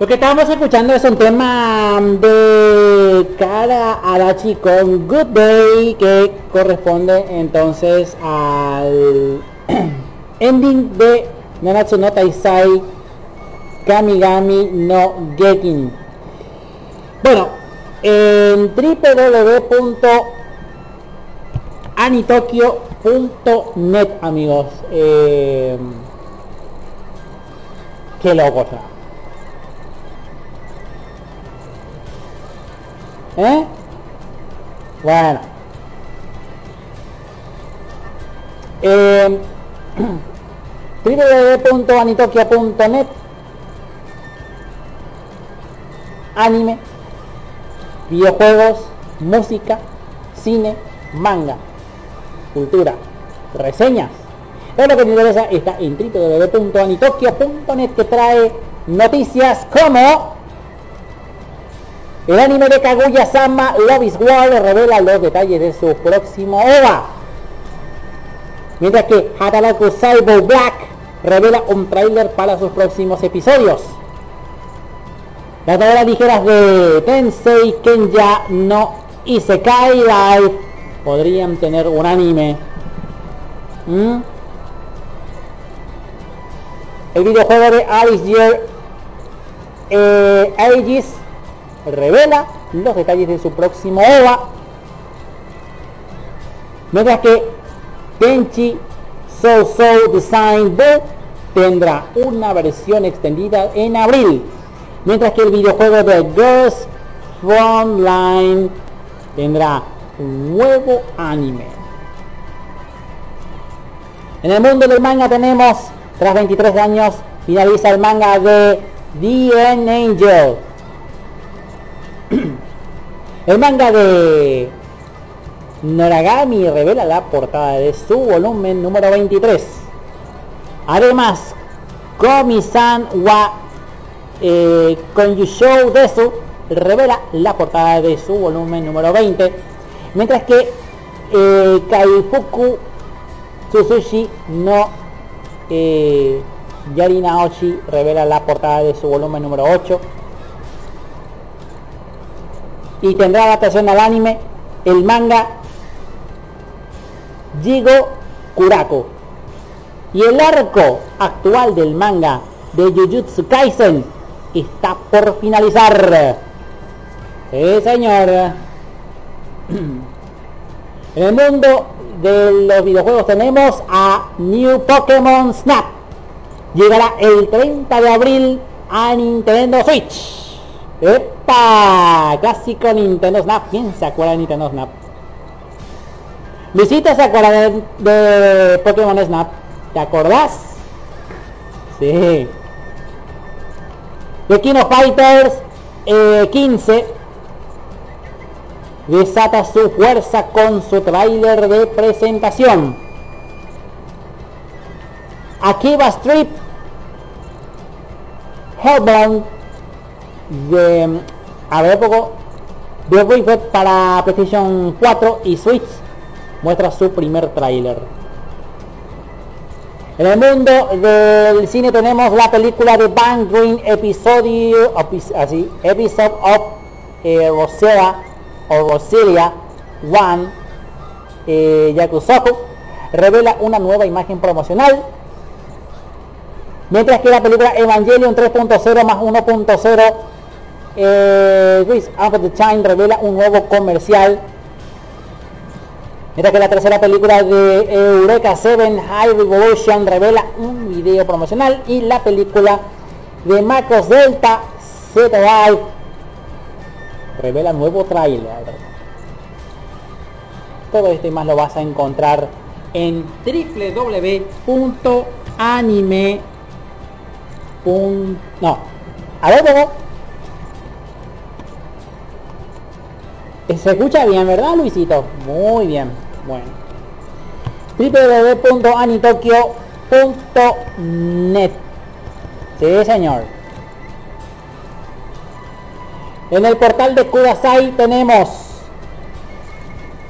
Lo que estábamos escuchando es un tema de Kara Adachi con Good Day que corresponde entonces al [CLEARS THROAT] ending de Nanatsu no Taisai Kamigami no Gekin. Bueno, en www.anitokyo.net amigos. Eh, qué loco. ¿Eh? Bueno. [CLEARS THROAT] Eh, www.anitokyo.net Anime, videojuegos, música, cine, manga, cultura, reseñas. Todo lo que te interesa está en www.anitokyo.net que trae noticias como el anime de Kaguya-sama Love is War revela los detalles de su próximo OVA. Mientras que Hataraku Cyber Black revela un tráiler para sus próximos episodios. Las novelas ligeras de Tensei Kenya no Isekai Live podrían tener un anime. ¿Mm? El videojuego de Alice Year eh, Aegis revela los detalles de su próximo OVA. Mientras que Tenchi So So Design 2 tendrá una versión extendida en abril. Mientras que el videojuego de Girls Frontline tendrá un nuevo anime. En el mundo del manga tenemos, tras 23 años, finaliza el manga de The Angel. El manga de Noragami revela la portada de su volumen número 23. Además, Komi-san wa eh, Konyushou Desu revela la portada de su volumen número 20. Mientras que eh, Kaifuku Tsusushi no eh, Yari Naoshi revela la portada de su volumen número 8 y tendrá adaptación al anime el manga Jigo Kurako. Y el arco actual del manga de Jujutsu Kaisen está por finalizar. Sí señor. [CLEARS THROAT] En el mundo de los videojuegos tenemos a New Pokémon Snap. Llegará el 30 de abril a Nintendo Switch Clásico Nintendo Snap. ¿Quién se acuerda de Nintendo Snap? Luisita se acuerda de, Pokémon Snap. ¿Te acordás? Sí. The King of Fighters eh, 15 desata su fuerza con su tráiler de presentación. Akiba Strip Hellbound de a ver poco Wicked para PlayStation 4 y Switch muestra su primer tráiler. En el mundo del cine tenemos la película de Bang Green episodio así episode of eh, o Roselia One eh, Yakusoku revela una nueva imagen promocional mientras que la película Evangelion 3.0 más 1.0 eh, Luis After the Time revela un nuevo comercial. Mira que la tercera película de Eureka 7 High Revolution revela un video promocional y la película de Macros Delta Z Live revela nuevo trailer. Todo esto y más lo vas a encontrar en www.anime. No, A ver, ¿cómo? Se escucha bien, ¿verdad, Luisito? Muy bien. Bueno. www.anitokyo.net Sí, señor. En el portal de Kudasai tenemos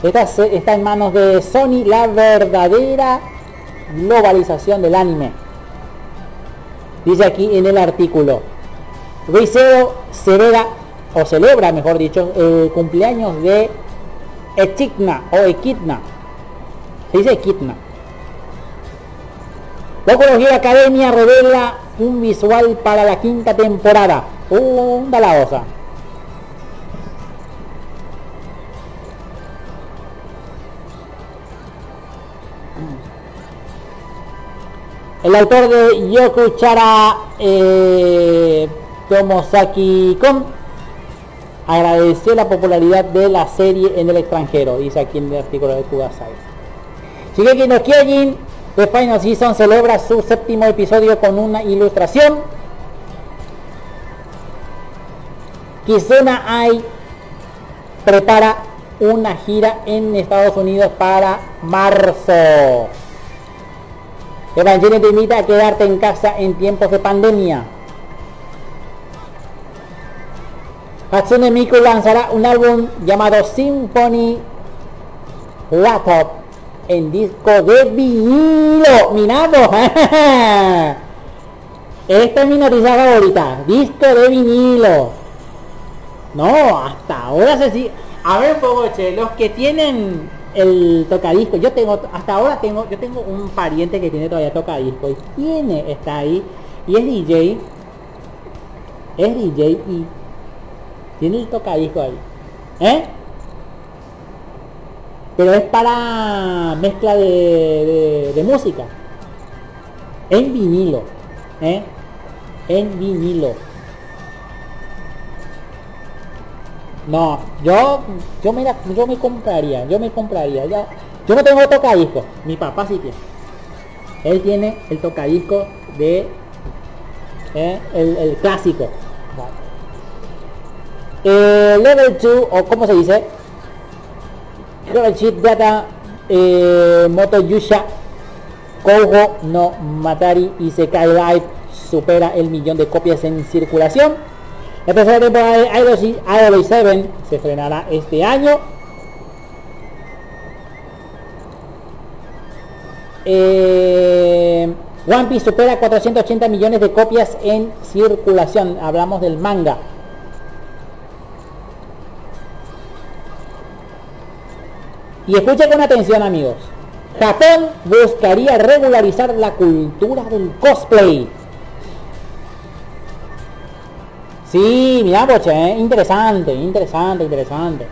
esta, está en manos de Sony la verdadera globalización del anime. Dice aquí en el artículo. Riseo celebra, o celebra mejor dicho, el cumpleaños de Echidna o Equidna. Se dice Equidna. La Academia revela un visual para la quinta temporada. Un la osa. El autor de Yokuchara eh, Tomosaki Kon agradeció la popularidad de la serie en el extranjero, dice aquí en el artículo de Kudasai. Shigeki no Kyojin The Final Season celebra su séptimo episodio con una ilustración. Kizuna Ai prepara una gira en Estados Unidos para marzo. Evangelion te invita a quedarte en casa en tiempos de pandemia. Hatsune Miku lanzará un álbum llamado Symphony Laptop en disco de vinilo. Miramos. [LAUGHS] Esta es mi noticia. Disco de vinilo. No, hasta ahora se sigue. A ver un poco, che, los que tienen el tocadisco, yo tengo, hasta ahora tengo, yo tengo un pariente que tiene todavía tocadisco y tiene, está ahí, y es DJ, es DJ y tiene el tocadisco ahí, ¿eh? Pero es para mezcla de, de, música, en vinilo, ¿eh? En vinilo. No, yo, yo me, yo me compraría, yo me compraría. Ya, yo no tengo tocadisco, mi papá sí tiene. Él tiene el tocadisco de eh, el, clásico. Eh, level 2, o como se dice, Chip Data eh, Moto Yusha Kogo no Matari y Sekai Live supera el millón de copias en circulación. La tercera temporada de Idol 7 se estrenará este año. Eh, One Piece supera 480 millones de copias en circulación. Hablamos del manga. Y escuchen con atención amigos. Japón buscaría regularizar la cultura del cosplay. Sí, mira, poche, ¿eh? interesante, interesante, interesante.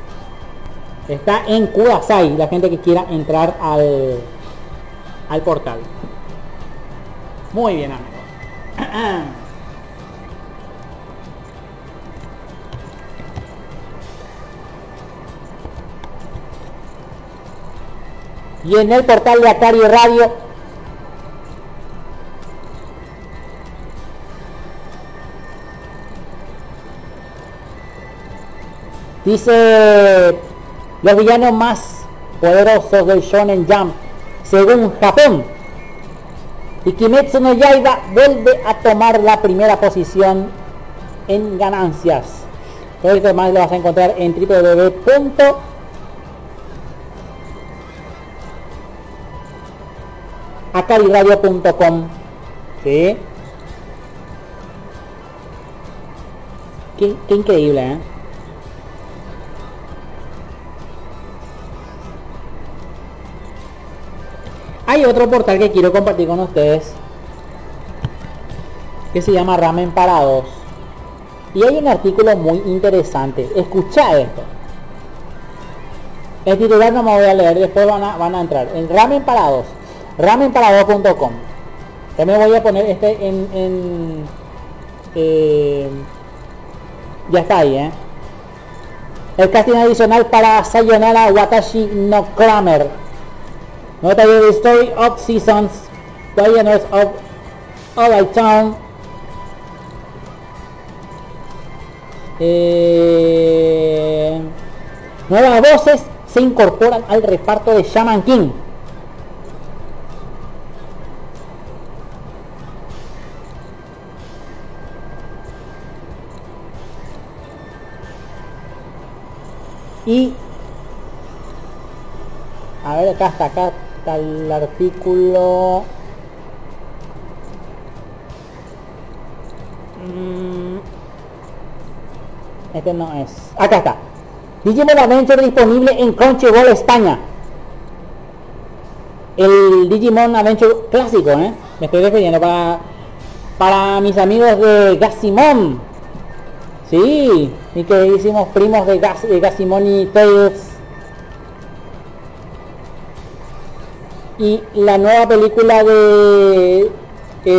Está en Kudasai, la gente que quiera entrar al, al portal. Muy bien, amigos. [CLEARS THROAT] Y en el portal de Atari Radio Dice los villanos más poderosos del Shonen Jump según Japón. Y Kimetsu no Yaiba vuelve a tomar la primera posición en ganancias. Todo esto más lo vas a encontrar en www.acariradio.com. ¿Sí? Qué, qué increíble, ¿eh? Hay otro portal que quiero compartir con ustedes que se llama Ramen Parados. Y hay un artículo muy interesante. Escucha esto. El titular no me voy a leer, después van a, van a entrar. En Ramen Parados. Ramenparados.com. También voy a poner este en... en eh, ya está ahí, ¿eh? El casting adicional para Sayonara Watashi no Kramer Notable the story of seasons, pioneers of Alright Town, Eh, nuevas voces se incorporan al reparto de Shaman King. Y a ver acá está acá está el artículo. Mm, este no es. Acá está. Digimon Adventure disponible en Crunchyroll España. El Digimon Adventure clásico ¿eh? me estoy refiriendo para para mis amigos de Gassimon sí y que hicimos primos de, Gas, de Gassimon y la nueva película de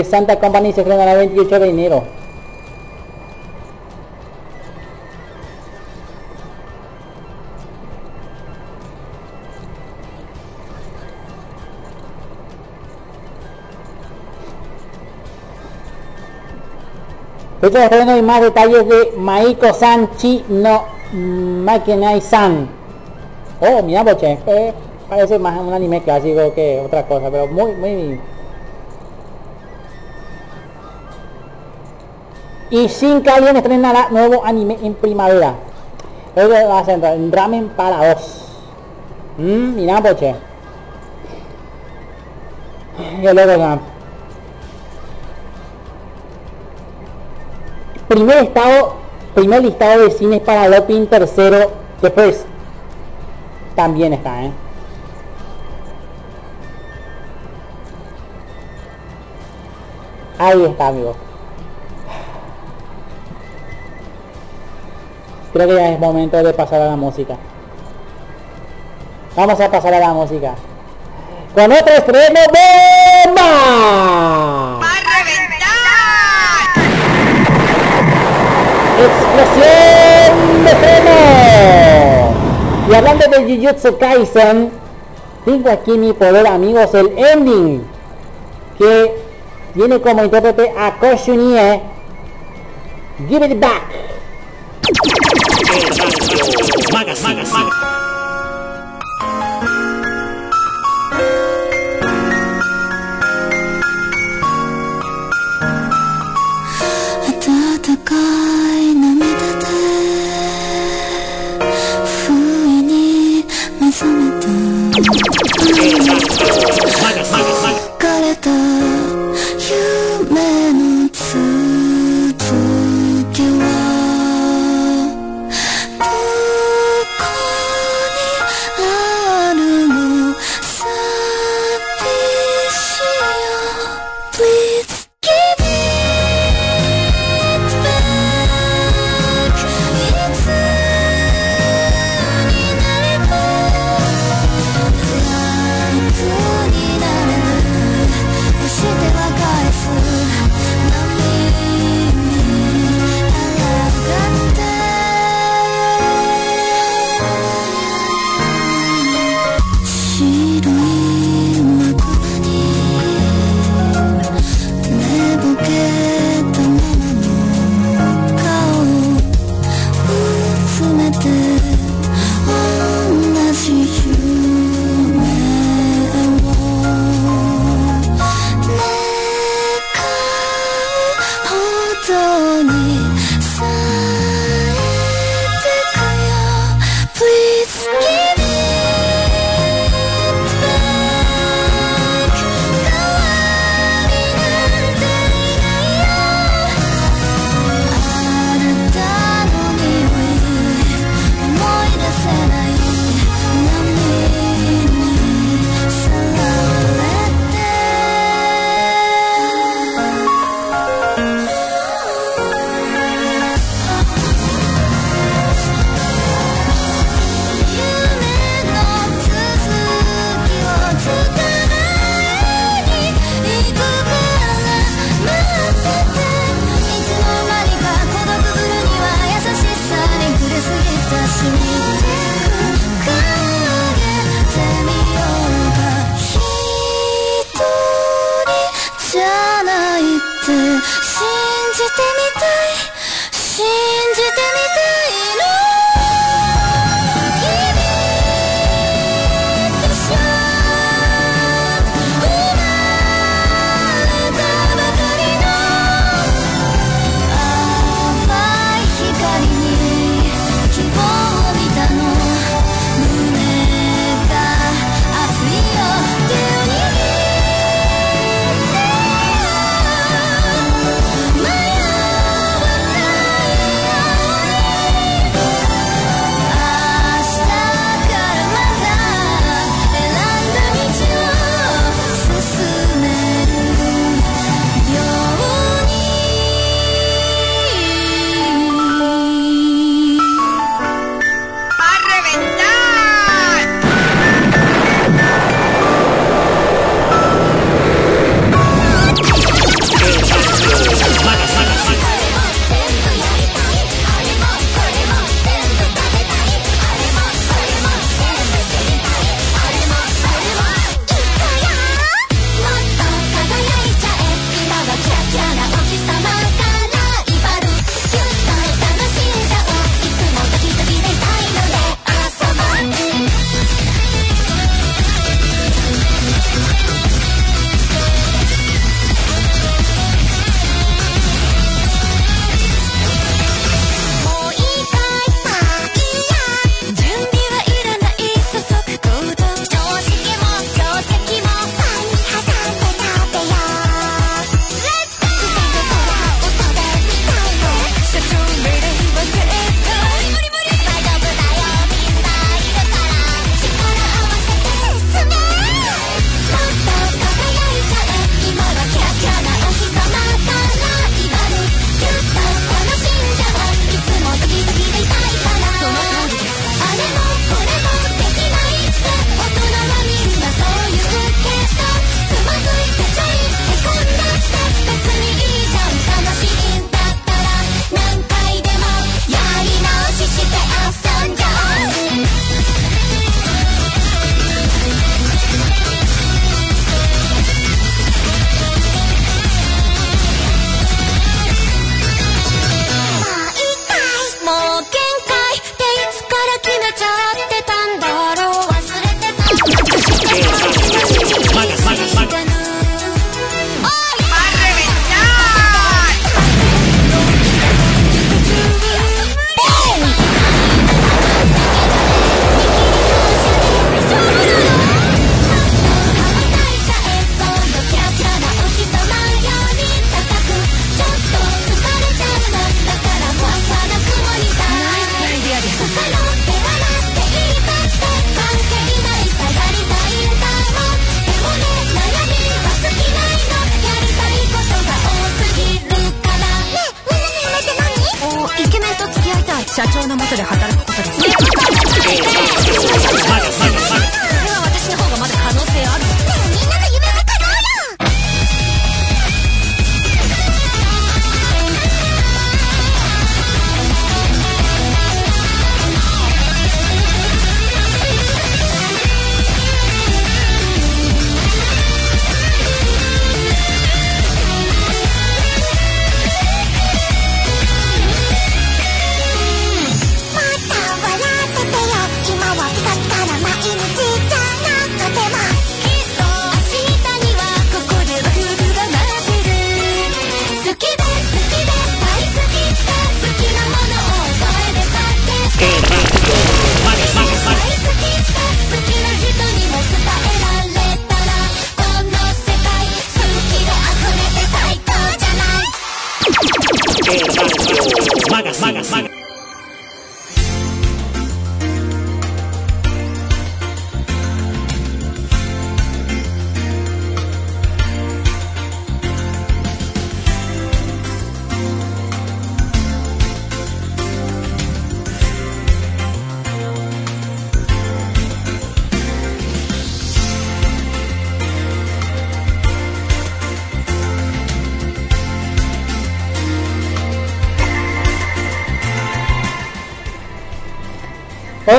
Santa Company se estrena el 28 de enero Estreno y más detalles de Maiko Sanchi no Makenai-san. Oh, mira, boche. Eh, parece más un anime clásico que otra cosa, pero muy, muy... Y Shin Alien estrenará nuevo anime en primavera. Eso va a ser en ramen para dos. Mmm, mira, boche. Luego, primer estado primer listado de cines para Lopin tercero después también está ¿eh? ahí está amigo. Creo que ya es momento de pasar a la música. Vamos a pasar a la música. Con otro estreno bomba de freno. Y hablando de Jujutsu Kaisen, tengo aquí mi poder amigos, el ending, que viene como intérprete a Koshunie. Give it back. 社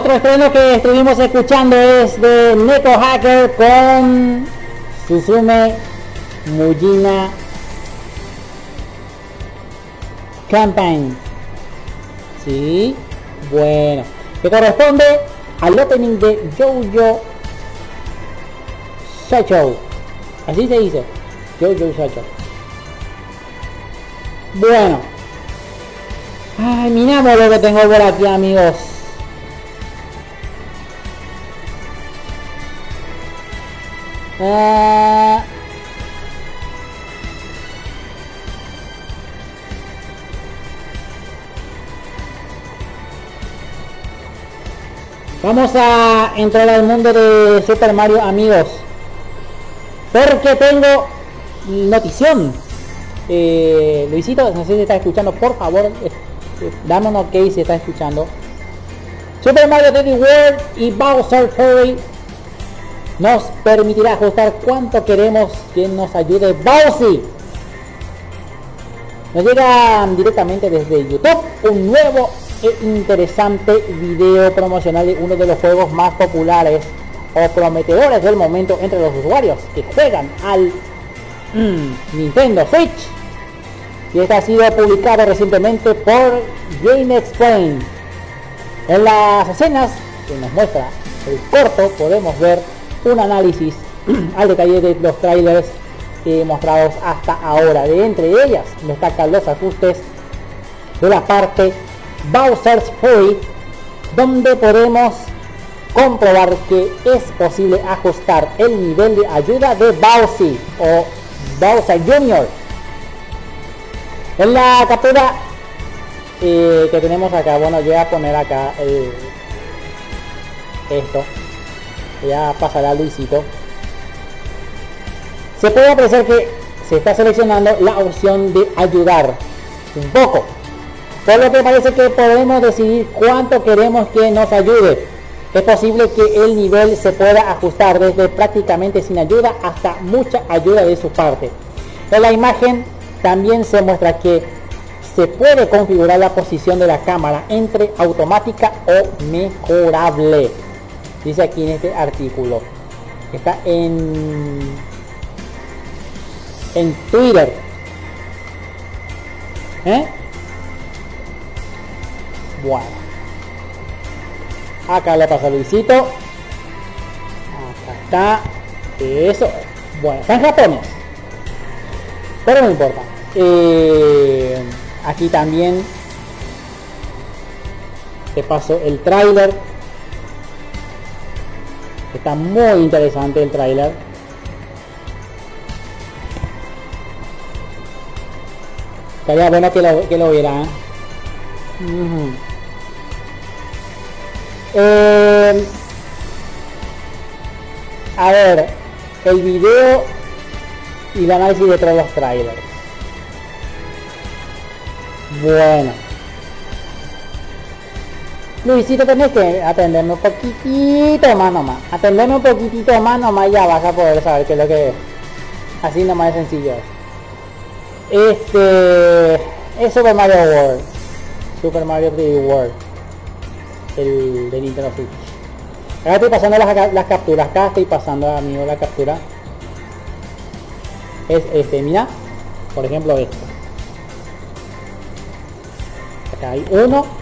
Otro estreno que estuvimos escuchando es de Neko Hacker con Suzume Mujina Campaign. Sí, bueno, que corresponde al opening de Jojo Shacho. Así se dice, Jojo Shacho. Bueno, ay, miramos lo que tengo por aquí, amigos. Ah, Vamos a entrar al mundo de Super Mario amigos. Porque tengo notición. Eh, Luisito, no sé si está escuchando, por favor, eh, eh, un ok si está escuchando. Super Mario 3D World y Bowser Fury nos permitirá ajustar cuánto queremos que nos ayude Bowsy. Nos llega directamente desde YouTube un nuevo e interesante video promocional de uno de los juegos más populares o prometedores del momento entre los usuarios que juegan al mm, Nintendo Switch. Y este ha sido publicado recientemente por Game Explain. En las escenas que nos muestra el corto podemos ver un análisis [CLEARS THROAT] al detalle de los trailers eh, mostrados hasta ahora. De entre ellas destacan los ajustes de la parte Bowser's Fury, donde podemos comprobar que es posible ajustar el nivel de ayuda de Bowsy o Bowser Jr. En la captura eh, que tenemos acá, bueno, yo voy a poner acá el, esto ya pasará Luisito. Se puede apreciar que se está seleccionando la opción de ayudar un poco. Por lo que parece que podemos decidir cuánto queremos que nos ayude. Es posible que el nivel se pueda ajustar desde prácticamente sin ayuda hasta mucha ayuda de su parte. En la imagen también se muestra que se puede configurar la posición de la cámara entre automática o mejorable dice aquí en este artículo. Está en en Twitter. ¿Eh? bueno. Acá le pasa Luisito. Acá está. Eso. Bueno está en japonés. Pero no importa. Eh, aquí también te paso el tráiler Está muy interesante el tráiler. Estaría bueno que lo, que lo vieran. Ujú. Eh, a ver, el video y el análisis de todos los trailers. Bueno. Luisito tenés que atenderme un poquitito más nomás. Atenderme un poquitito más nomás ya vas a poder saber qué es lo que es. Así nomás es sencillo. Este es Super Mario World. Super Mario 3D World. El de Nintendo Switch. Acá estoy pasando las, las capturas. Acá estoy pasando amigo la captura. Es este, mira. Por ejemplo esto. Acá hay uno.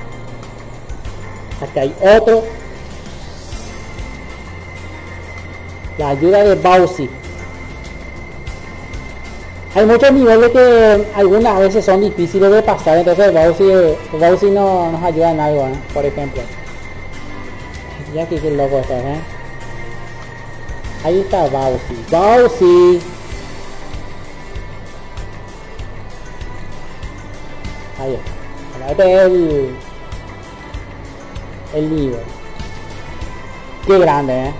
Acá hay otro. La ayuda de Bowsy. Hay muchos niveles que algunas veces son difíciles de pasar, entonces Bowsy, no nos ayuda en algo, ¿eh? por ejemplo. Ya que qué loco está, ¿eh? Ahí está Bowsy. Bowsy. Ahí está. El nivel. Qué grande, ¿eh?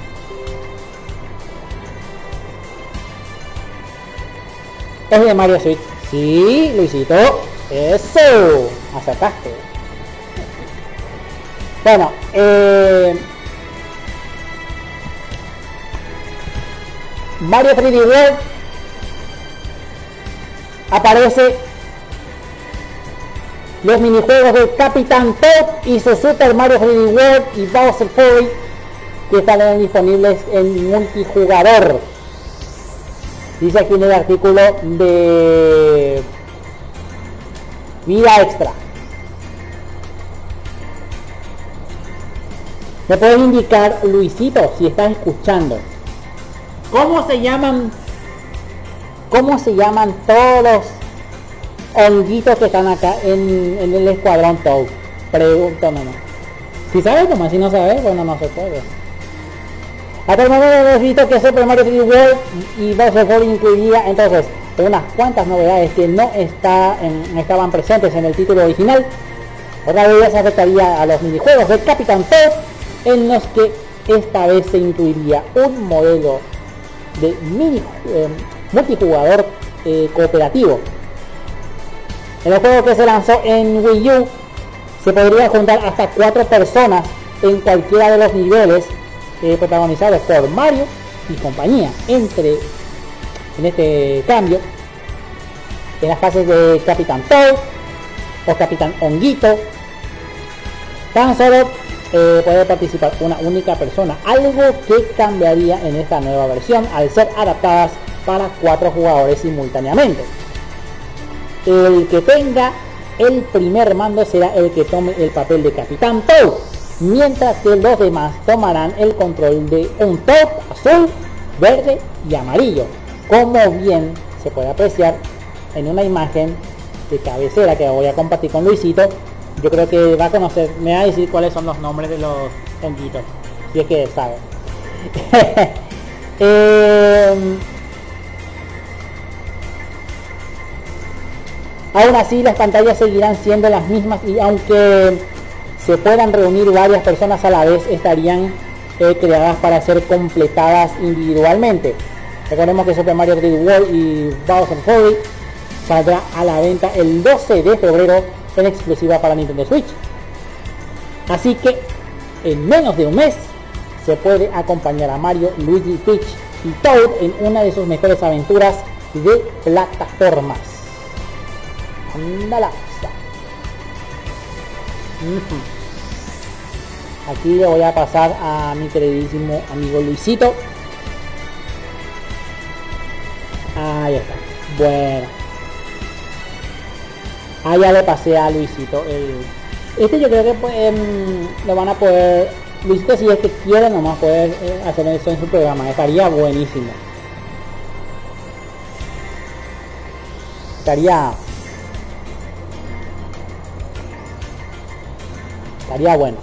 Es de Mario Switch. Sí, Luisito. Eso. Acertaste. Bueno, eh, Mario 3D World aparece los minijuegos de Capitán Toad y su Super Mario 3D World y Bowser Fury que estarán disponibles en multijugador. Dice aquí en el artículo de vida extra. ¿Me puedes indicar, Luisito, si estás escuchando? ¿Cómo se llaman? ¿Cómo se llaman todos honguitos que están acá en, el escuadrón Toad? Pregunto nomás. Si sabes, nomás si no sabes, bueno, no se puede. Hasta el momento hemos visto que Super Mario 3D World y Bowser Fury incluiría entonces unas cuantas novedades que no está en- estaban presentes en el título original. Otra de ellas afectaría a los minijuegos de Capitán Toad, en los que esta vez se incluiría un modelo de mini, eh, multijugador eh, cooperativo. En el juego que se lanzó en Wii U se podría juntar hasta cuatro personas en cualquiera de los niveles eh, protagonizados por Mario y compañía. Entre en este cambio, en las fases de Capitán Toad o Capitán Honguito, tan solo eh, puede participar una única persona, algo que cambiaría en esta nueva versión al ser adaptadas para cuatro jugadores simultáneamente. El que tenga el primer mando será el que tome el papel de Capitán Toad, mientras que los demás tomarán el control de un Toad azul, verde y amarillo, como bien se puede apreciar en una imagen de cabecera que voy a compartir con Luisito. Yo creo que va a conocer, me va a decir cuáles son los nombres de los honguitos, si es que sabe. [LAUGHS] Em, Aún así las pantallas seguirán siendo las mismas y aunque se puedan reunir varias personas a la vez estarían eh, creadas para ser completadas individualmente. Recordemos que Super Mario 3D World y Bowser Fury saldrá a la venta el 12 de febrero en exclusiva para Nintendo Switch. Así que en menos de un mes se puede acompañar a Mario, Luigi, Peach y Toad en una de sus mejores aventuras de plataformas. Aquí le voy a pasar a mi queridísimo amigo Luisito. Ahí está. Bueno. Ah, ya le pasé a Luisito. el- Este yo creo que em, lo van a poder... Luisito si es que quiere nomás poder eh, hacer eso en su programa. Estaría buenísimo. Estaría... Estaría bueno.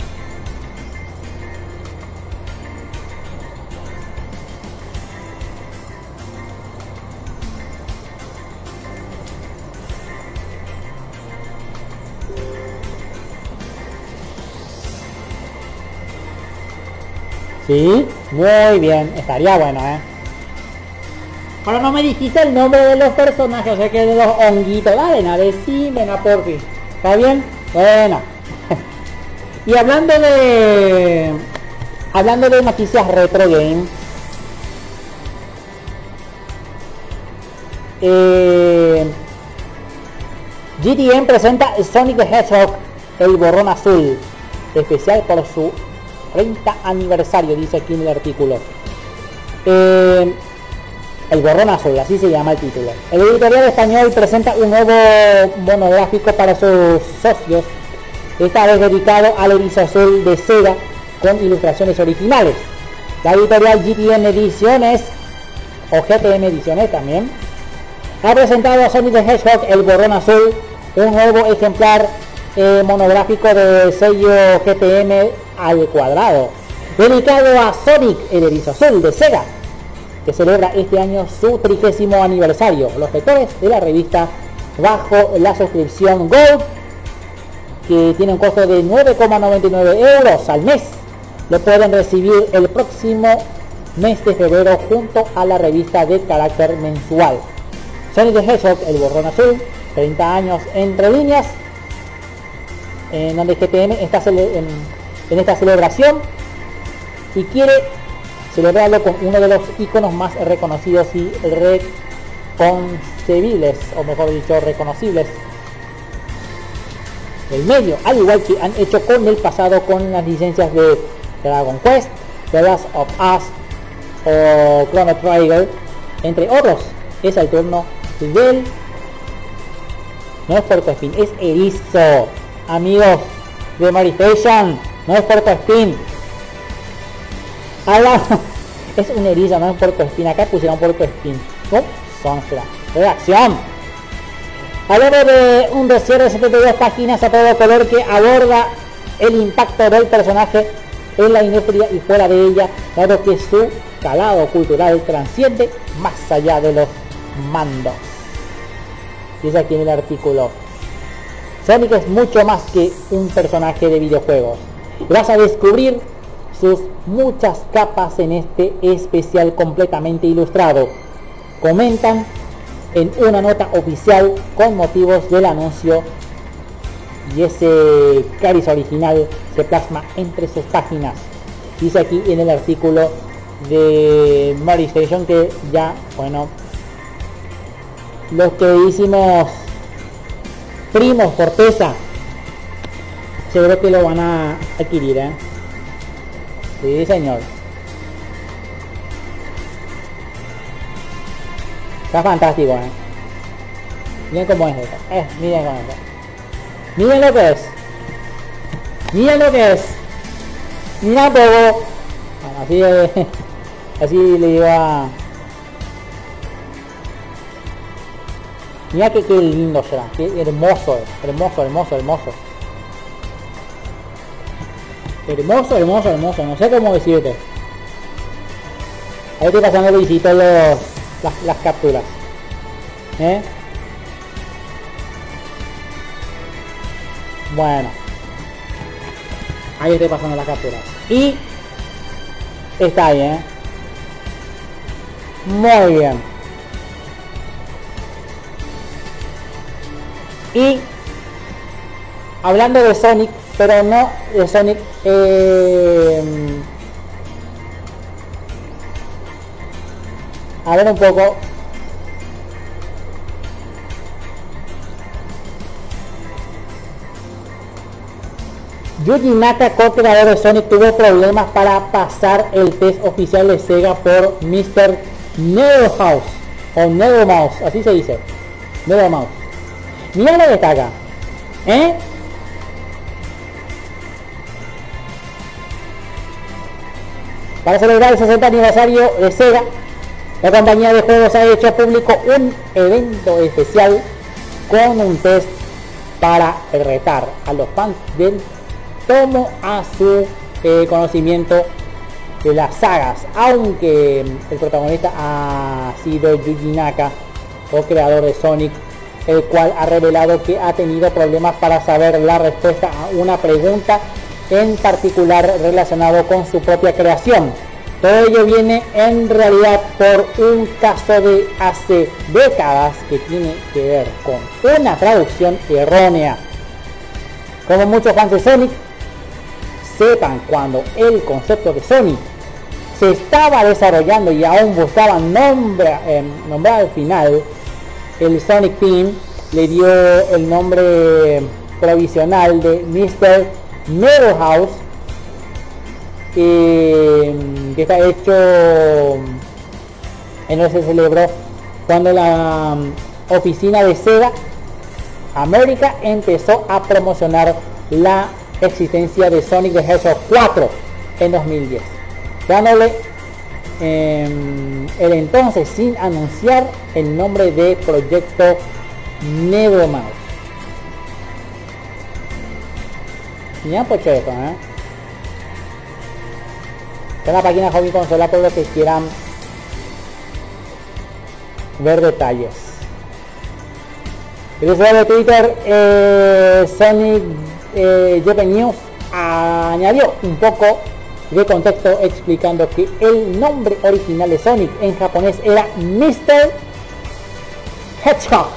Sí, muy bien, estaría bueno, ¿eh? Pero no me dijiste el nombre de los personajes, o sea que de los honguitos. Dale, nada, decímela por fin. ¿Está bien? Bueno. Y hablando de hablando de noticias retro game, eh, presenta Sonic the Hedgehog, el borrón azul, especial por su 30 aniversario, dice aquí en el artículo. Eh, el borrón azul, así se llama el título. El editorial español presenta un nuevo monográfico para sus socios, esta vez dedicado al erizo azul de Sega con ilustraciones originales. La editorial GTM Ediciones, o GTM Ediciones también, ha presentado a Sonic the Hedgehog el borrón azul, un nuevo ejemplar eh, monográfico de sello GTM al cuadrado, dedicado a Sonic el erizo azul de Sega, que celebra este año su trigésimo aniversario. Los lectores de la revista bajo la suscripción Gold, que tiene un costo de 9,99 euros al mes, lo pueden recibir el próximo mes de febrero junto a la revista de carácter mensual. Sonic the Hedgehog, el borrón azul, 30 años entre líneas, en donde GTM está en, en esta celebración y quiere celebrarlo con uno de los iconos más reconocidos y reconcebibles, o mejor dicho, reconocibles del medio, al igual que han hecho con el pasado con las licencias de Dragon Quest, The Last of Us o Chrono Trigger, entre otros. Es el turno del no es Puerto Spin, es Erizo, amigos de Maristation, no es Puerto Habla, [LAUGHS] es un erizo, no es puerco espín. Acá pusieron puerco espín. ¿No? Son Redacción. Hablamos de un desierto de 72 páginas a todo color que aborda el impacto del personaje en la industria y fuera de ella, dado que su calado cultural transciende más allá de los mandos. Dice aquí en el artículo. Sonic es mucho más que un personaje de videojuegos. Vas a descubrir sus muchas capas en este especial completamente ilustrado. Comentan en una nota oficial con motivos del anuncio y ese cariz original se plasma entre sus páginas. Dice aquí en el artículo de Mary Station que ya, bueno, los que hicimos primos Corteza, seguro que lo van a adquirir. ¿eh? Sí, señor. Está fantástico, ¿eh? Miren cómo es esto. Eh, miren cómo es Miren lo que es. Miren lo que es. Mira todo. así, [LAUGHS] así le digo a... Mira que qué lindo será. Qué hermoso Hermoso, hermoso, hermoso. Hermoso, hermoso, hermoso. No sé cómo decirte. Ahí estoy pasando visito los, las, las capturas. ¿Eh? Bueno. Ahí estoy pasando las capturas. Y está ahí, ¿eh? Muy bien. Y hablando de Sonic, pero no de Sonic eh, a ver un poco Yuji Naka, co-creador de Sonic, tuvo problemas para pasar el test oficial de Sega por Mr. House o Mouse, así se dice. Mouse. Mira lo que está acá. ¿Eh? Para celebrar el 60 aniversario de Sega, la compañía de juegos ha hecho público un evento especial con un test para retar a los fans del tomo a su eh, conocimiento de las sagas, aunque el protagonista ha sido Yuji Naka, o creador de Sonic, el cual ha revelado que ha tenido problemas para saber la respuesta a una pregunta en particular relacionado con su propia creación. Todo ello viene en realidad por un caso de hace décadas que tiene que ver con una traducción errónea. Como muchos fans de Sonic, sepan, cuando el concepto de Sonic se estaba desarrollando y aún buscaban nombre, eh, nombrar al final, el Sonic Team le dio el nombre provisional de Mr. Meadowhouse, eh, que está hecho en lo que se celebró cuando la mm, oficina de Sega América empezó a promocionar la existencia de Sonic the Hedgehog 4 en 2010, dándole em, el entonces sin anunciar el nombre de proyecto Negro Mouse. Ya pues ¿eh? En la página Hobby Consola por lo que quieran ver detalles. El usuario de Twitter eh, Sonic eh, Japan News añadió un poco de contexto explicando que el nombre original de Sonic en japonés era Mr. Hedgehog.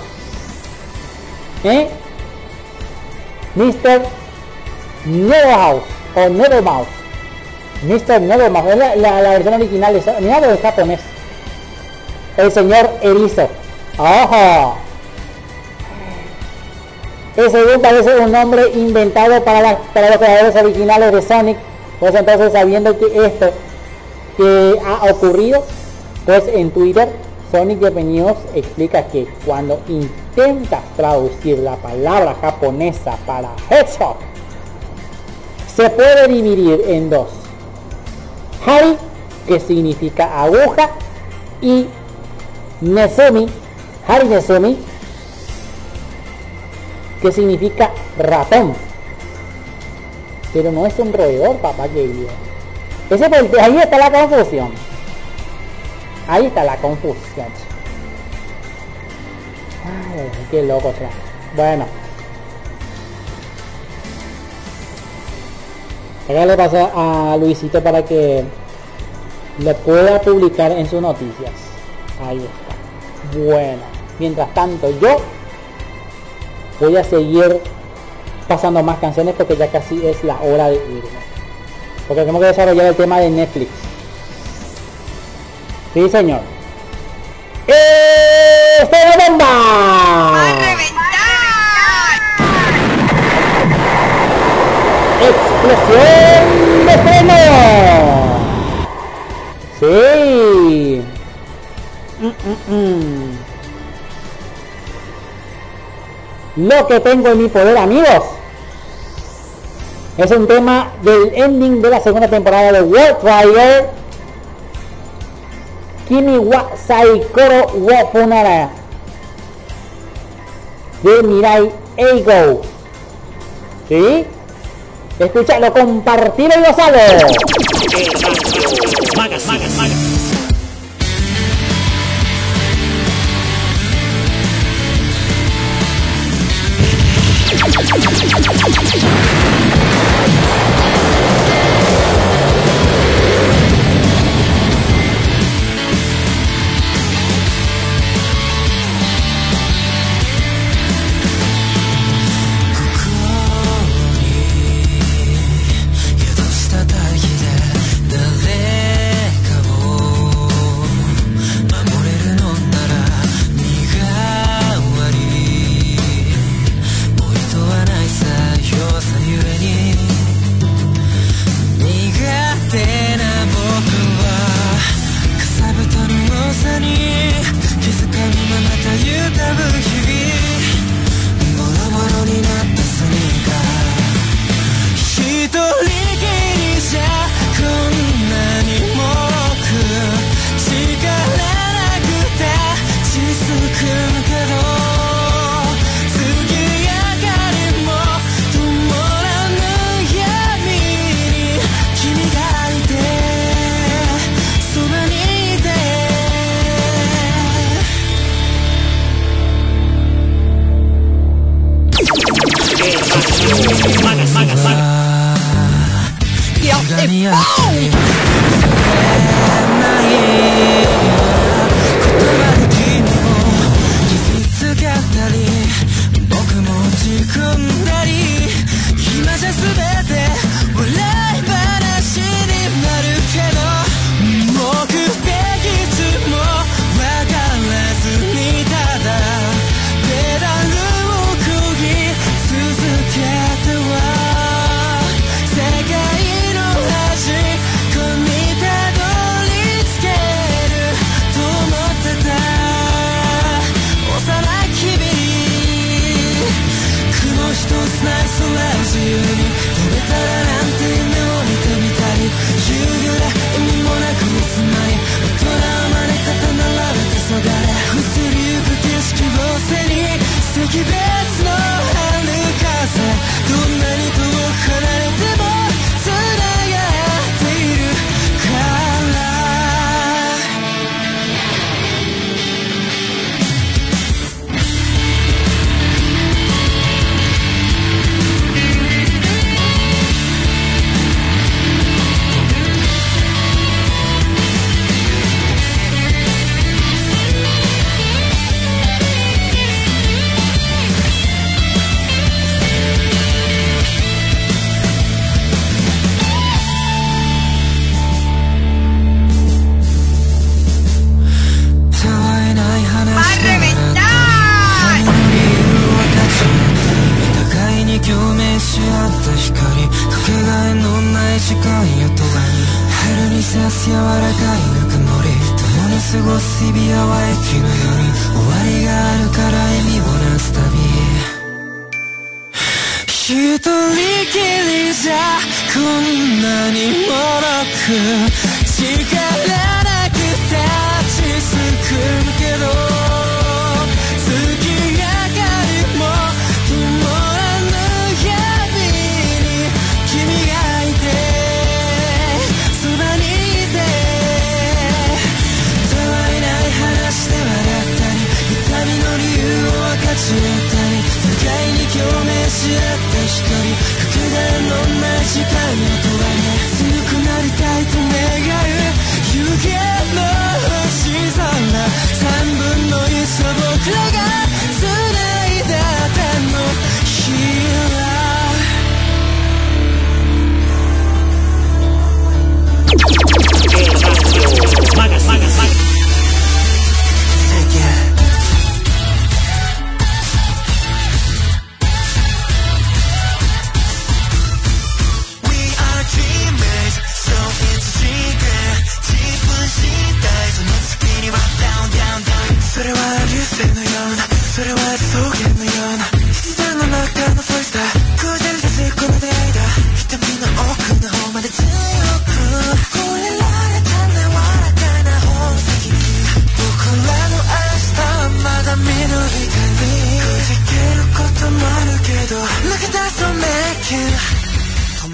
¿Eh? Mr. Neverhouse o Nevermouse. Mr. Nevermouse es la, versión original de. Mira lo de japonés. El señor Erizo. ¡Ojo! Ese según parece un nombre inventado para, la- para los creadores originales de Sonic. Pues entonces sabiendo que esto que ha ocurrido, pues en Twitter Sonic News explica que cuando intentas traducir la palabra japonesa para hedgehog, se puede dividir en dos. Hari, que significa aguja, y Nezumi, Hari Nezumi, que significa ratón. Pero no es un roedor, papá querido. Ese el- ahí está la confusión. Ahí está la confusión. Ay, qué loco está. Bueno. Acá le pasa a Luisito para que le pueda publicar en sus noticias. Ahí está. Bueno. Mientras tanto, yo voy a seguir pasando más canciones porque ya casi es la hora de irme. Porque tenemos que desarrollar el tema de Netflix. Sí, señor. ¡Este es bomba! Sí. Mm, mm, mm. Lo que tengo en mi poder, amigos, es un tema del ending de la segunda temporada de World Trigger. Kimi wa Saikoro wa de Mirai Eigo. ¿Sí? Escuchalo, compartilo y gozalo.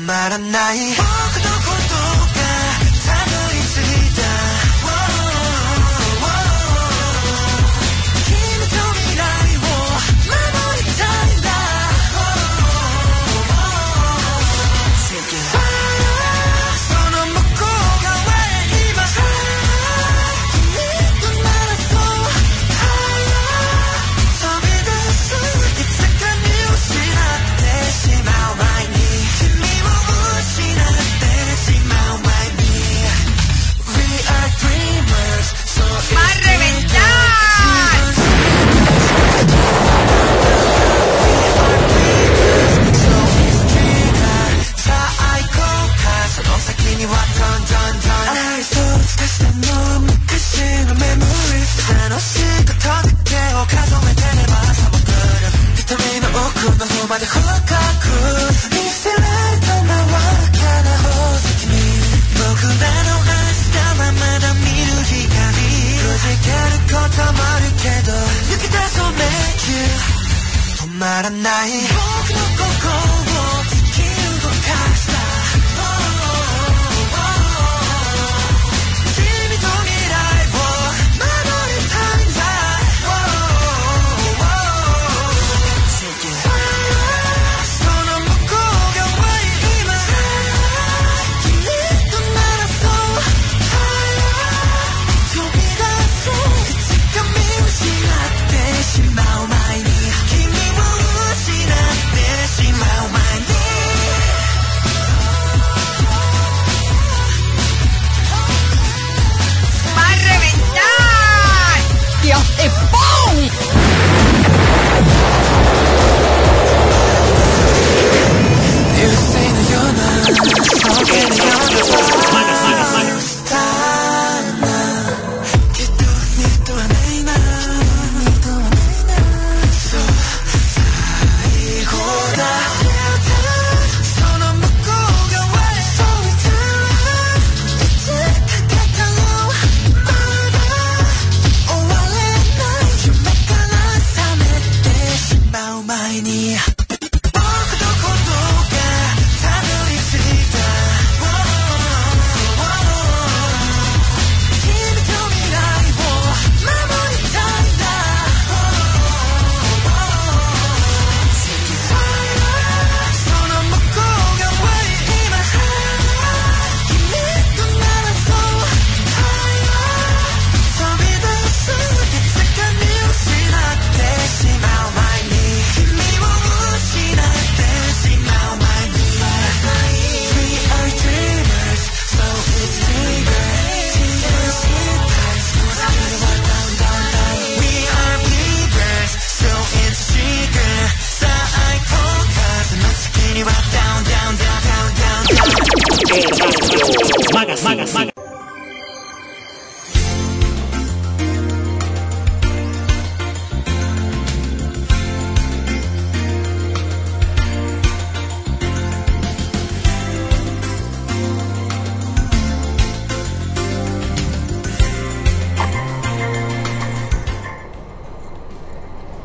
말한 나의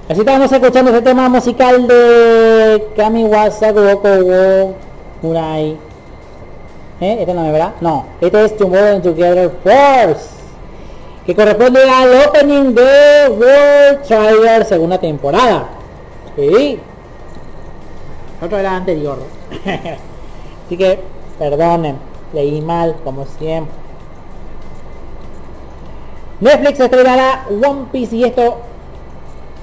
Así estamos escuchando este tema musical de Kamiwasa Kuroko wo Murai. ¿Eh? Este no es verdad. No, este es Tomorrow Together Force. Que corresponde al opening de World Trigger segunda temporada. Sí. Otro era anterior. [LAUGHS] Así que, perdonen, leí mal, como siempre. Netflix estrenará One Piece y esto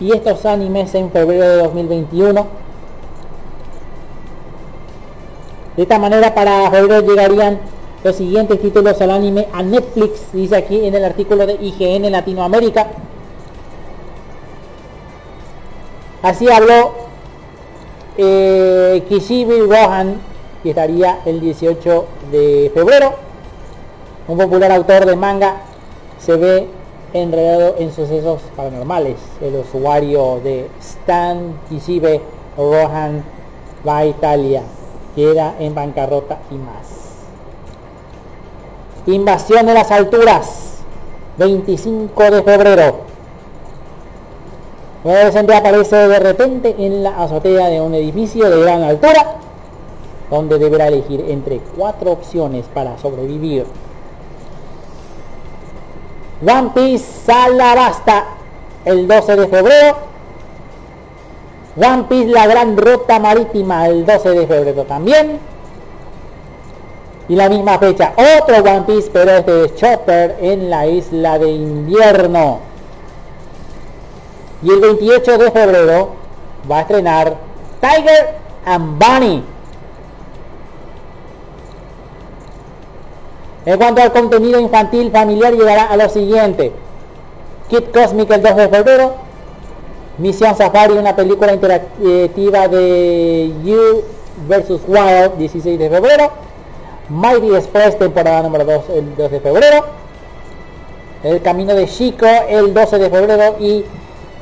y estos animes en febrero de 2021. De esta manera para febrero llegarían los siguientes títulos al anime a Netflix, dice aquí en el artículo de IGN Latinoamérica. Así habló eh, Kishibe Rohan, que estaría el 18 de febrero. Un popular autor de manga se ve enredado en sucesos paranormales. El usuario de Stan Kishibe Rohan va a Italia, queda en bancarrota y más. Invasión de las alturas, 25 de febrero. Un adolescente aparece de repente en la azotea de un edificio de gran altura, donde deberá elegir entre cuatro opciones para sobrevivir. One Piece Alabasta el 12 de febrero. One Piece La Gran Ruta Marítima el 12 de febrero también. Y la misma fecha, otro One Piece, pero este es Chopper en la isla de invierno. Y el 28 de febrero va a estrenar Tiger and Bunny. En cuanto al contenido infantil familiar llegará a lo siguiente. Kid Cosmic el 2 de febrero. Misión Safari, una película interactiva de You vs. Wild, 16 de febrero. Mighty Express, temporada número 2, el 2 de febrero. El Camino de Chico, el 12 de febrero. Y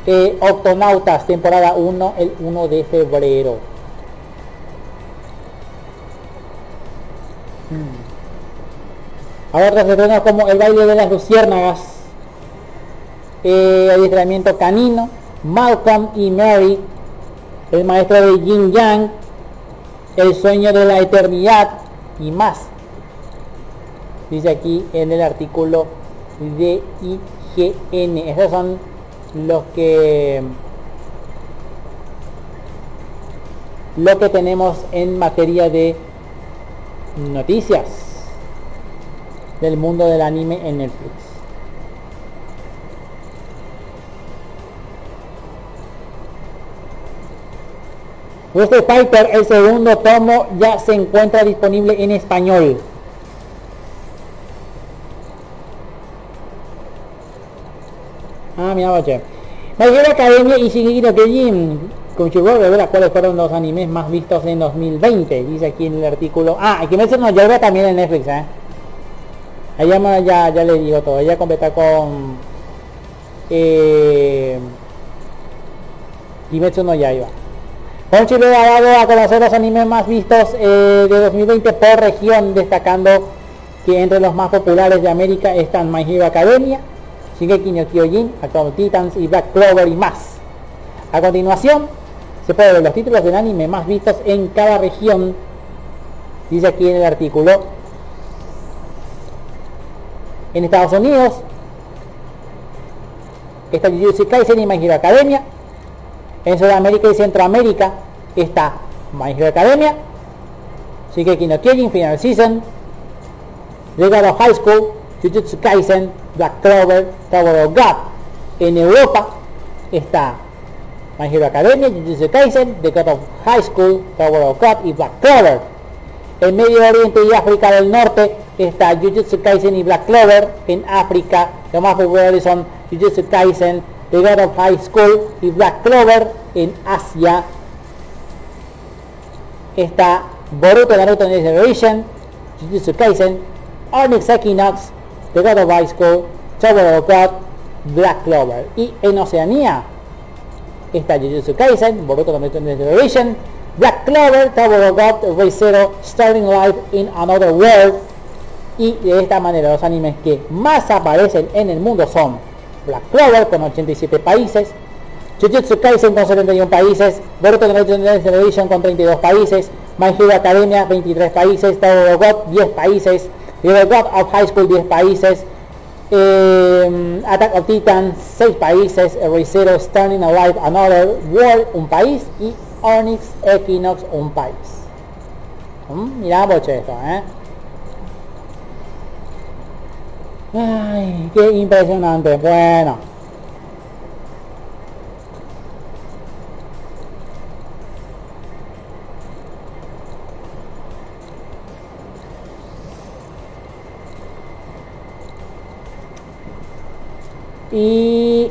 eh, Octonautas, temporada 1, el 1 de febrero. Hmm. Ahora otras estrenos como El baile de las luciérnagas, eh, Adiestramiento canino, Malcolm y Mary, El maestro de Yin Yang, El sueño de la eternidad y más. Dice aquí en el artículo de IGN. Esos son los que lo que tenemos en materia de noticias del mundo del anime en Netflix. Este Fighter, el segundo tomo, ya se encuentra disponible en español. Ah, mira, bache. My Academia y Shingeki no Kyojin Crunchyroll revela cuáles fueron los animes más vistos en 2020. Dice aquí en el artículo. Ah, aquí me no llega también en Netflix, ¿eh? Ella ya, ya le digo todo. Ella completa con eh, Kimetsu no Yaiba. Crunchyroll ha dado a conocer los animes más vistos eh, de 2020 por región, destacando que entre los más populares de América están My Hero Academia, Shingeki no Kyojin, Attack on Titans y Black Clover y más. A continuación, se puede ver los títulos del anime más vistos en cada región, dice aquí en el artículo. En Estados Unidos está Jujutsu Kaisen y My Hero Academia. En Sudamérica y Centroamérica está My Hero Academia, Shingeki no Kyojin Final Season, Legado of High School, Jujutsu Kaisen, Black Clover, Tower of God. En Europa está My Hero Academia, Jujutsu Kaisen, The God of High School, Tower of God y Black Clover. En Medio Oriente y África del Norte está Jujutsu Kaisen y Black Clover. En África, los más populares son Jujutsu Kaisen, The God of High School y Black Clover. En Asia está Boruto Naruto Next Generation, Jujutsu Kaisen, Onyx Equinox, The God of High School, Tower of God, Black Clover. Y en Oceanía está Jujutsu Kaisen, Boruto Naruto Next Generation, Black Clover, Tower of God, Ray Zero, Starting Life in Another World. Y de esta manera los animes que más aparecen en el mundo son Black Clover con 87 países, Jujutsu Kaisen con 71 países, Boruto Next Generation con 32 países, My Hero Academia 23 países, Tower God 10 países, The God of High School 10 países, eh, Attack of Titan 6 países, Erasero Standing Alive Another World un país y Onyx Equinox un país. Mm, mirá boche esto, ¿eh? Ay, qué impresionante. Bueno. Y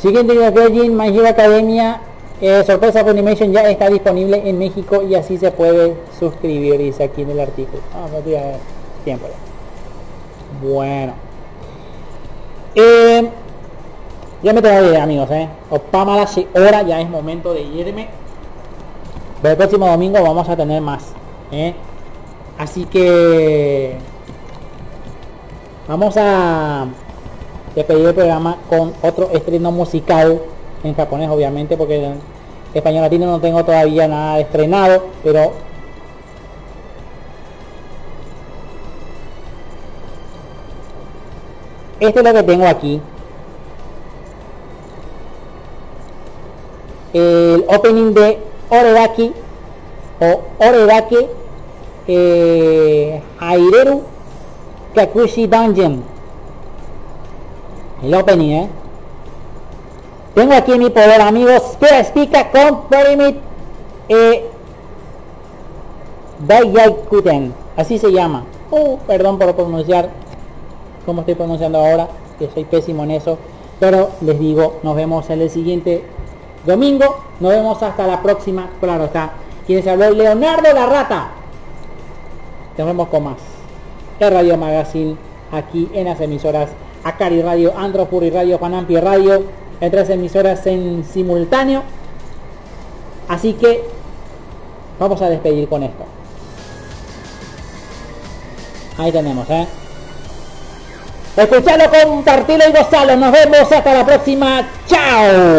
siguiente Virgin My Hero Academia. Eh, sorpresa por Animation ya está disponible en México y así se puede suscribir dice aquí en el artículo. Ah, tiempo bueno. Eh, ya me tengo que ir amigos eh. Opama la hora ya es momento de irme. Pero el próximo domingo vamos a tener más ¿eh? así que vamos a despedir el programa con otro estreno musical en japonés obviamente porque en español latino no tengo todavía nada estrenado pero este es lo que tengo aquí. El opening de Oredaki o Oredaki eh, Aireru Kakushi Dungeon el opening eh tengo aquí mi poder amigos. Spica con Pyramid eh, así se llama. Uh, perdón por pronunciar como estoy pronunciando ahora que soy pésimo en eso pero les digo nos vemos en el siguiente domingo. Nos vemos hasta la próxima. Claro está. Quien se habló Leonardo la rata. Nos vemos con más. De Radio Magazine aquí en las emisoras Acari Radio, Andropuri Radio, Panampi Radio, en tres emisoras en simultáneo. Así que vamos a despedir con esto. Ahí tenemos, ¿eh? Escuchalo, compartilo y gozalo. Nos vemos hasta la próxima. ¡Chao!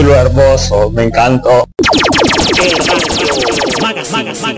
Tu capítulo hermoso, me encantó.